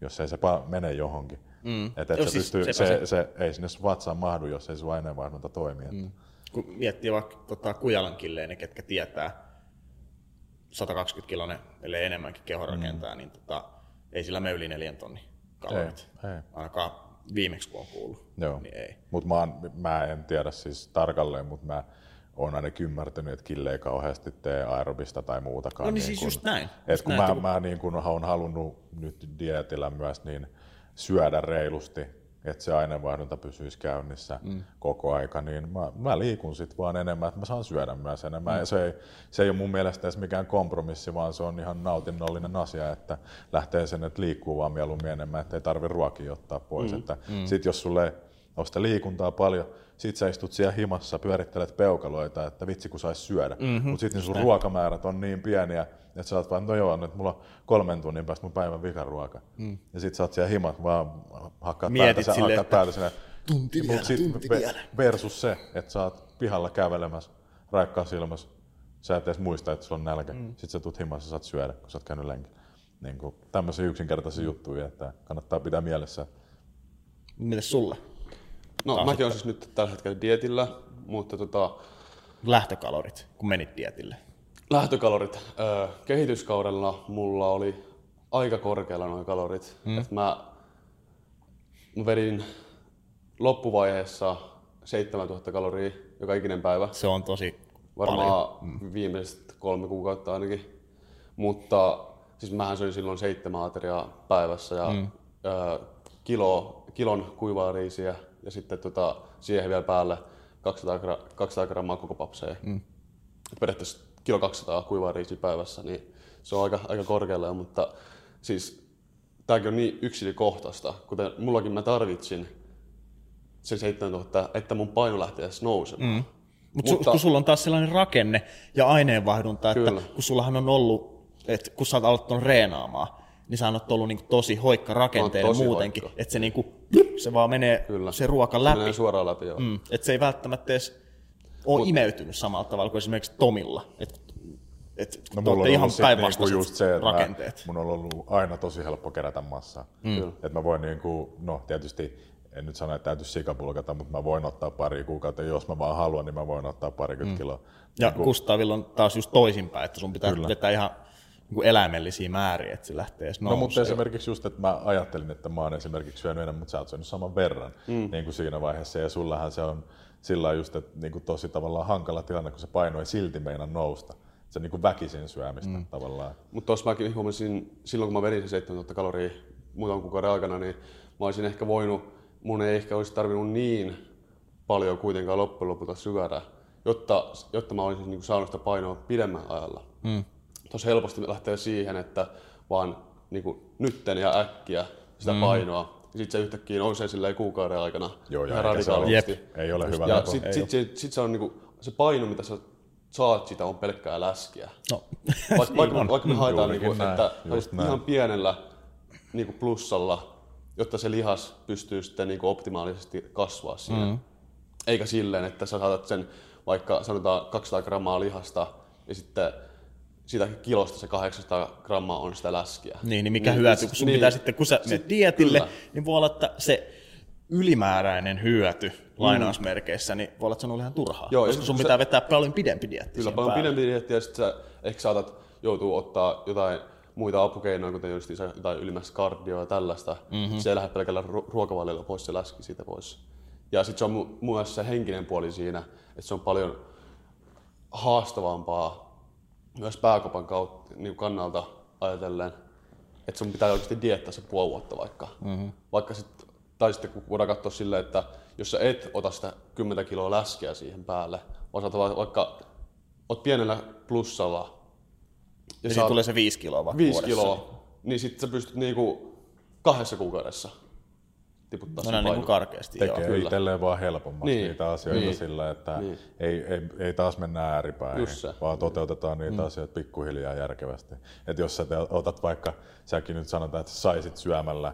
[SPEAKER 2] jos ei se mene johonkin. Mm. Et, et
[SPEAKER 1] Joo,
[SPEAKER 2] se
[SPEAKER 1] siis
[SPEAKER 2] pystyy, se,
[SPEAKER 1] se.
[SPEAKER 2] se, ei sinne vatsaan mahdu, jos ei sun aineenvaihdunta toimi. Mm.
[SPEAKER 1] kun miettii vaikka tota, Kujalan killeen, ne ketkä tietää 120 kilonen, ellei enemmänkin kehorakentaa, mm. niin tota, ei sillä me yli neljän tonnin kalorit.
[SPEAKER 2] Ei, ei.
[SPEAKER 1] Ainakaan viimeksi kun on kuullut.
[SPEAKER 2] Joo.
[SPEAKER 1] Niin ei.
[SPEAKER 2] Mut mä, oon, mä en tiedä siis tarkalleen, mutta mä oon ainakin ymmärtänyt, että Kille ei kauheasti tee aerobista tai muutakaan.
[SPEAKER 1] No niin siis just näin.
[SPEAKER 2] Et
[SPEAKER 1] Just
[SPEAKER 2] kun
[SPEAKER 1] näin,
[SPEAKER 2] mä,
[SPEAKER 1] kun-
[SPEAKER 2] mä niin kun oon halunnut nyt dietillä myös niin syödä reilusti, että se aineenvaihdunta pysyisi käynnissä mm. koko aika, niin mä, mä liikun sitten vaan enemmän, että mä saan syödä myös enemmän. Mm. Ja se ei, se ei ole mun mielestä edes mikään kompromissi, vaan se on ihan nautinnollinen asia, että lähtee sen, että liikkuu vaan mieluummin enemmän, että ei tarvi ruokia ottaa pois. Mm. Että mm. Sitten jos sulle ole sitä liikuntaa paljon, sit sä istut siellä himassa, pyörittelet peukaloita, että vitsi kun sais syödä. Mm-hmm. Mutta sitten sun ruokamäärät on niin pieniä, että sä oot vaan, no joo, nyt mulla on kolmen tunnin päästä mun päivän vikaruoka. Mm. Ja sit sä oot siellä himat, vaan hakkaat
[SPEAKER 1] Mietit
[SPEAKER 2] päätä,
[SPEAKER 1] silleen,
[SPEAKER 2] hakkaat
[SPEAKER 1] että
[SPEAKER 2] päätä sinne.
[SPEAKER 1] tunti
[SPEAKER 2] Mut
[SPEAKER 1] vielä,
[SPEAKER 2] sit
[SPEAKER 1] tunti
[SPEAKER 2] ve-
[SPEAKER 1] vielä.
[SPEAKER 2] Versus se, että sä oot pihalla kävelemässä, raikkaassa ilmassa, sä et edes muista, että sulla on nälkä. Mm. Sit sä tuut himassa saat syödä, kun sä oot käynyt lenkillä. Niin kuin tämmöisiä yksinkertaisia mm. juttuja, että kannattaa pitää mielessä.
[SPEAKER 1] Mitäs sulla?
[SPEAKER 3] No mäkin olen siis nyt tällä hetkellä dietillä, mutta tota,
[SPEAKER 1] Lähtökalorit, kun menit dietille.
[SPEAKER 3] lähtökalorit. Öö, kehityskaudella mulla oli aika korkealla nuo kalorit. Mm. Et mä, mä vedin loppuvaiheessa 7000 kaloria joka ikinen päivä.
[SPEAKER 1] Se on tosi
[SPEAKER 3] Varmaan viimeiset kolme kuukautta ainakin. Mutta siis mähän söin silloin seitsemän ateriaa päivässä ja mm. ö, kilo, kilon kuivaa riisiä ja sitten tota, siihen vielä päälle 200, gra- 200 grammaa koko papseja. Mm. Periaatteessa kilo 200 kuivaa riisiä päivässä, niin se on aika, aika korkealla, mutta siis tämäkin on niin yksilökohtaista, kuten mullakin mä tarvitsin sen 7000, että mun paino lähtee edes nousemaan. Mm.
[SPEAKER 1] Mut Mutta kun sulla on taas sellainen rakenne ja aineenvaihdunta, että Kyllä. kun sullahan on ollut, että kun sä oot aloittanut reenaamaan, niin sä oot ollut niinku tosi hoikka rakenteella tosi muutenkin, hoikka. että se, niinku, se vaan menee Kyllä. se ruoka läpi. Se
[SPEAKER 3] menee suoraan läpi, joo. Mm,
[SPEAKER 1] että se ei välttämättä edes ole Mut, imeytynyt samalla tavalla kuin esimerkiksi Tomilla. Et, et, no, mulla on ihan päinvastaiset niinku just se, että rakenteet.
[SPEAKER 2] Mä, mun on ollut aina tosi helppo kerätä massaa. Mm. Että mä voin, niinku, no tietysti en nyt sano, että täytyy sikapulkata, mutta mä voin ottaa pari kuukautta, jos mä vaan haluan, niin mä voin ottaa parikymmentä mm. kiloa.
[SPEAKER 1] Ja niin kun... Kustavilla on taas just toisinpäin, että sun pitää Kyllä. vetää ihan niin eläimellisiä määriä, että se lähtee edes
[SPEAKER 2] No mutta esimerkiksi just, että mä ajattelin, että mä oon esimerkiksi syönyt enemmän, mutta sä oot syönyt saman verran mm. niin kuin siinä vaiheessa. Ja sullahan se on sillä just, että niin kuin tosi tavallaan hankala tilanne, kun se paino ei silti meina nousta. Se niin kuin väkisin syömistä mm. tavallaan.
[SPEAKER 3] Mutta tuossa mäkin huomasin, silloin kun mä vedin se 7000 kaloria muutaman kuukauden aikana, niin mä olisin ehkä voinut mun ei ehkä olisi tarvinnut niin paljon kuitenkaan loppujen lopulta syödä, jotta, jotta mä olisin niin kuin saanut sitä painoa pidemmän ajalla. Mm. Tosi helposti lähtee siihen, että vaan niin kuin nytten ja äkkiä sitä mm. painoa, ja sitten se yhtäkkiä nousee silleen kuukauden aikana
[SPEAKER 2] Joo, ja radikaalisti. Ei ole hyvä
[SPEAKER 3] Ja sitten sit, sit, sit se on niinku, se paino, mitä sä saat sitä, on pelkkää läskiä. No. <laughs> Vaikka, vaikka, vaikka me haetaan, niinku, että ihan pienellä niinku plussalla jotta se lihas pystyy sitten niin kuin optimaalisesti kasvaa siinä. Mm. Eikä silleen, että sä saatat sen vaikka sanotaan 200 grammaa lihasta ja sitten siitä kilosta se 800 grammaa on sitä läskiä.
[SPEAKER 1] Niin, niin mikä niin, hyöty, kun sun niin, pitää sitten, kun sä menet dietille, kyllä. niin voi olla, että se ylimääräinen hyöty mm. lainausmerkeissä, niin voi olla, että se on ihan turhaa. Joo, koska sun se, pitää vetää paljon pidempi dietti.
[SPEAKER 3] Kyllä, paljon päälle. pidempi dietti ja sitten sä ehkä saatat joutuu ottaa jotain muita apukeinoja, kuten just jotain ylimmäistä kardioa ja tällaista. Mm-hmm. Se ei lähde pelkällä ruokavaliolla pois, se läski siitä pois. Ja sitten se on myös se henkinen puoli siinä, että se on paljon haastavampaa myös pääkopan kautta, niin kannalta ajatellen, että sun pitää oikeasti diettää se puoli vuotta vaikka. Mm-hmm. vaikka sit, tai sitten kun voidaan katsoa silleen, että jos sä et ota sitä 10 kiloa läskeä siihen päälle, vaan vaikka oot pienellä plussalla
[SPEAKER 1] ja, ja saat... tulee se viisi kiloa
[SPEAKER 3] vaikka Viisi kiloa, niin sitten sä pystyt niinku kahdessa kuukaudessa tiputtaa
[SPEAKER 1] no, sen niin karkeasti,
[SPEAKER 2] Tekee joo. itselleen vaan helpommaksi niin. niitä asioita niin. sillä, että niin. ei, ei, ei, taas mennä ääripäin, vaan toteutetaan niitä mm. asioita pikkuhiljaa järkevästi. Et jos sä te, otat vaikka, säkin nyt sanotaan, että saisit syömällä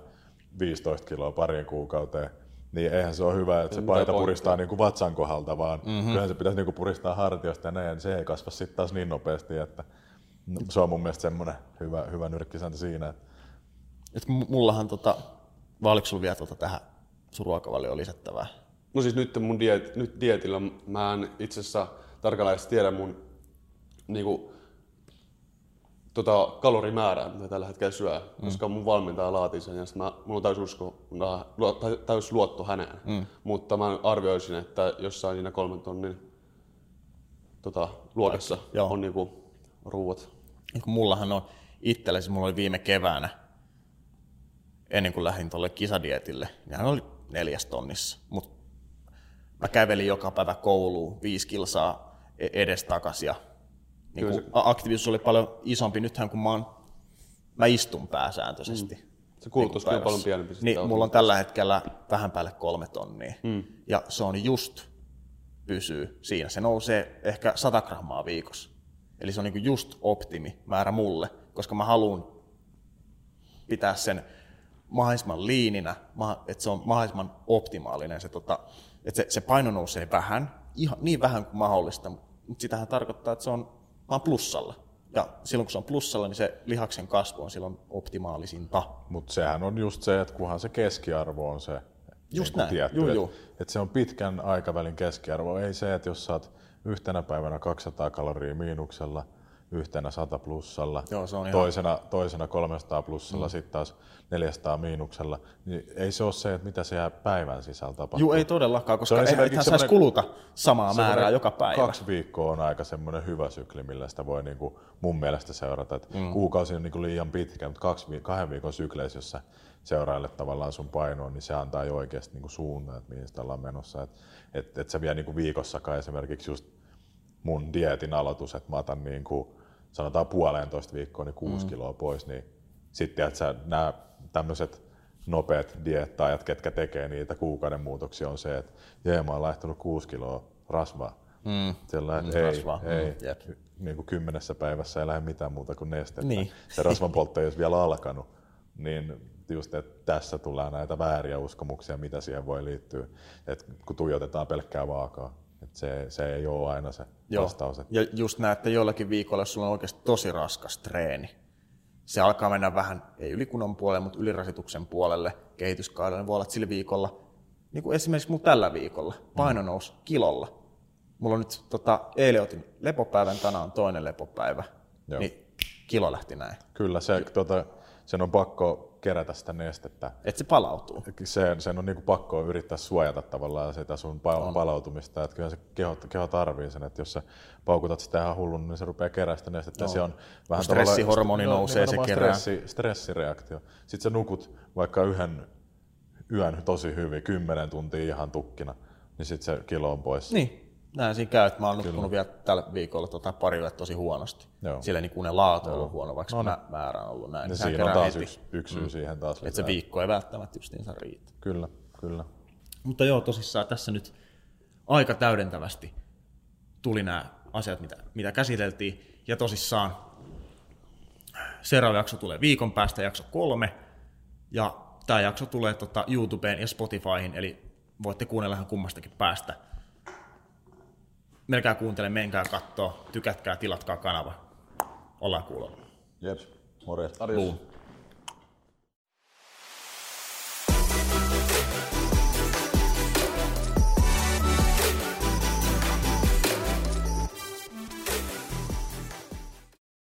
[SPEAKER 2] 15 kiloa parin kuukauteen, niin eihän se ole hyvä, että se, paita puristaa niin kuin vatsan kohdalta, vaan mm-hmm. kyllähän se pitäisi niin kuin puristaa hartiosta ja näin, se ei kasva sitten taas niin nopeasti, että se on mun mielestä semmoinen hyvä, hyvä nyrkkisääntö siinä. Että...
[SPEAKER 1] Et mullahan tota, vai oliko sulla vielä tota tähän sun ruokavalioon lisättävää?
[SPEAKER 3] No siis nyt mun diet, nyt dietillä mä en itse asiassa tarkalleen tiedä mun niinku, tota, kalorimäärää, mitä tällä hetkellä syö, mm. koska mun valmentaja laatii sen ja mä, mulla on täys usko, täys luotto häneen. Mm. Mutta mä arvioisin, että jossain siinä kolmen tonnin tota, luokassa on niinku ruuat.
[SPEAKER 1] Kun mullahan on itsellesi, mulla oli viime keväänä, ennen kuin lähdin tuolle kisadietille, niin hän oli neljäs tonnissa. Mutta mä kävelin joka päivä kouluun viisi kilsaa e- edestakas ja niin kuin aktiivisuus oli paljon isompi. Nythän kun mä, oon, mä istun pääsääntöisesti. Mm.
[SPEAKER 3] Se kulutus niin on paljon pienempi.
[SPEAKER 1] Niin, mulla on tällä hetkellä vähän päälle kolme tonnia. Mm. Ja se on just pysyy siinä. Se nousee ehkä 100 grammaa viikossa. Eli se on niin just optimi määrä mulle, koska mä haluan pitää sen mahdollisimman liininä, että se on mahdollisimman optimaalinen. Se, tota, että se, se paino nousee vähän, ihan, niin vähän kuin mahdollista, mutta sitähän tarkoittaa, että se on vaan plussalla. Ja silloin kun se on plussalla, niin se lihaksen kasvu on silloin optimaalisinta.
[SPEAKER 2] Mutta sehän on just se, että kunhan se keskiarvo on se
[SPEAKER 1] Just niin näin, tietty, juu, juu.
[SPEAKER 2] Että, että se on pitkän aikavälin keskiarvo. Ei se, että jos oot yhtenä päivänä 200 kaloria miinuksella yhtenä 100 plussalla,
[SPEAKER 1] Joo, se on ihan-
[SPEAKER 2] toisena, toisena 300 plussalla, mm. sitten taas 400 miinuksella, niin ei se ole se, että mitä siellä päivän sisällä tapahtuu.
[SPEAKER 1] Juu, ei todellakaan,
[SPEAKER 2] Se
[SPEAKER 1] koska
[SPEAKER 2] on
[SPEAKER 1] ei-
[SPEAKER 2] esimerkiksi
[SPEAKER 1] ethän saisi kuluta samaa määrää joka päivä.
[SPEAKER 2] Kaksi viikkoa on aika semmoinen hyvä sykli, millä sitä voi niinku mun mielestä seurata. Et mm. Kuukausi on niinku liian pitkä, mutta kaksi, kahden viikon sykleissä, jos sä seurailet tavallaan sun painoa, niin se antaa jo oikeasti niinku suunnan, että mihin sitä ollaan menossa. Et, et, et se vie niinku viikossakaan esimerkiksi just mun dieetin aloitus, että mä otan niinku, sanotaan puolentoista viikkoa niin kuusi mm. kiloa pois, niin sitten että nämä tämmöiset nopeat dieettaajat, ketkä tekee niitä kuukauden muutoksia, on se, että jee, mä oon laittanut kuusi kiloa rasvaa. Mm. Sillä,
[SPEAKER 1] Mm,
[SPEAKER 2] ei,
[SPEAKER 1] rasvaa.
[SPEAKER 2] ei,
[SPEAKER 1] Mm, jep.
[SPEAKER 2] niin kuin kymmenessä päivässä ei lähde mitään muuta kuin nestettä.
[SPEAKER 1] Niin.
[SPEAKER 2] Se rasvan poltto ei olisi vielä alkanut, niin just, että tässä tulee näitä vääriä uskomuksia, mitä siihen voi liittyä, että kun tuijotetaan pelkkää vaakaa. Että se, se ei ole aina se
[SPEAKER 1] Joo.
[SPEAKER 2] vastaus. Että
[SPEAKER 1] Ja just näin, että jollakin viikolla, jos sulla on oikeasti tosi raskas treeni, se alkaa mennä vähän, ei ylikunnon puolelle, mutta ylirasituksen puolelle kehityskaudella, niin voi olla, että sillä viikolla, niin kuin esimerkiksi mulla tällä viikolla, paino nousi kilolla. Mulla on nyt, tota, eilen otin lepopäivän, tänään on toinen lepopäivä,
[SPEAKER 2] Joo.
[SPEAKER 1] niin kilo lähti näin.
[SPEAKER 2] Kyllä se, tuota, sen on pakko kerätä sitä nestettä.
[SPEAKER 1] Että se palautuu.
[SPEAKER 2] Sen, sen on niinku pakko yrittää suojata tavallaan sitä sun pa- palautumista. Että kyllä se keho, keho tarvii sen, että jos sä paukutat sitä ihan hullun, niin se rupeaa kerää sitä nestettä. No. Se on vähän
[SPEAKER 1] stressihormoni nousee, se kerää.
[SPEAKER 2] Stressi, stressireaktio. Sitten sä nukut vaikka yhden yön tosi hyvin, kymmenen tuntia ihan tukkina, niin sitten se kilo on pois.
[SPEAKER 1] Niin, näin siinä käy, että mä oon nukkunut vielä tällä viikolla tota, pari yötä tosi huonosti.
[SPEAKER 2] Joo.
[SPEAKER 1] Siellä niin ne laatu on ollut huono, vaikka mä, määrä on ollut näin.
[SPEAKER 2] Ja
[SPEAKER 1] niin
[SPEAKER 2] siinä on
[SPEAKER 1] kerää
[SPEAKER 2] taas
[SPEAKER 1] heti.
[SPEAKER 2] yksi, yksi syy siihen taas.
[SPEAKER 1] Että se viikko ei välttämättä justiinsa riitä.
[SPEAKER 2] Kyllä, kyllä.
[SPEAKER 1] Mutta joo, tosissaan tässä nyt aika täydentävästi tuli nämä asiat, mitä, mitä käsiteltiin. Ja tosissaan seuraava jakso tulee viikon päästä, jakso kolme. Ja tämä jakso tulee tota YouTubeen ja Spotifyhin, eli voitte kuunnella ihan kummastakin päästä. Melkää kuuntele, menkää kattoo, tykätkää, tilatkaa kanava. Ollaan kuulolla.
[SPEAKER 2] Jeps, morjens.
[SPEAKER 3] Adios.
[SPEAKER 1] Boom.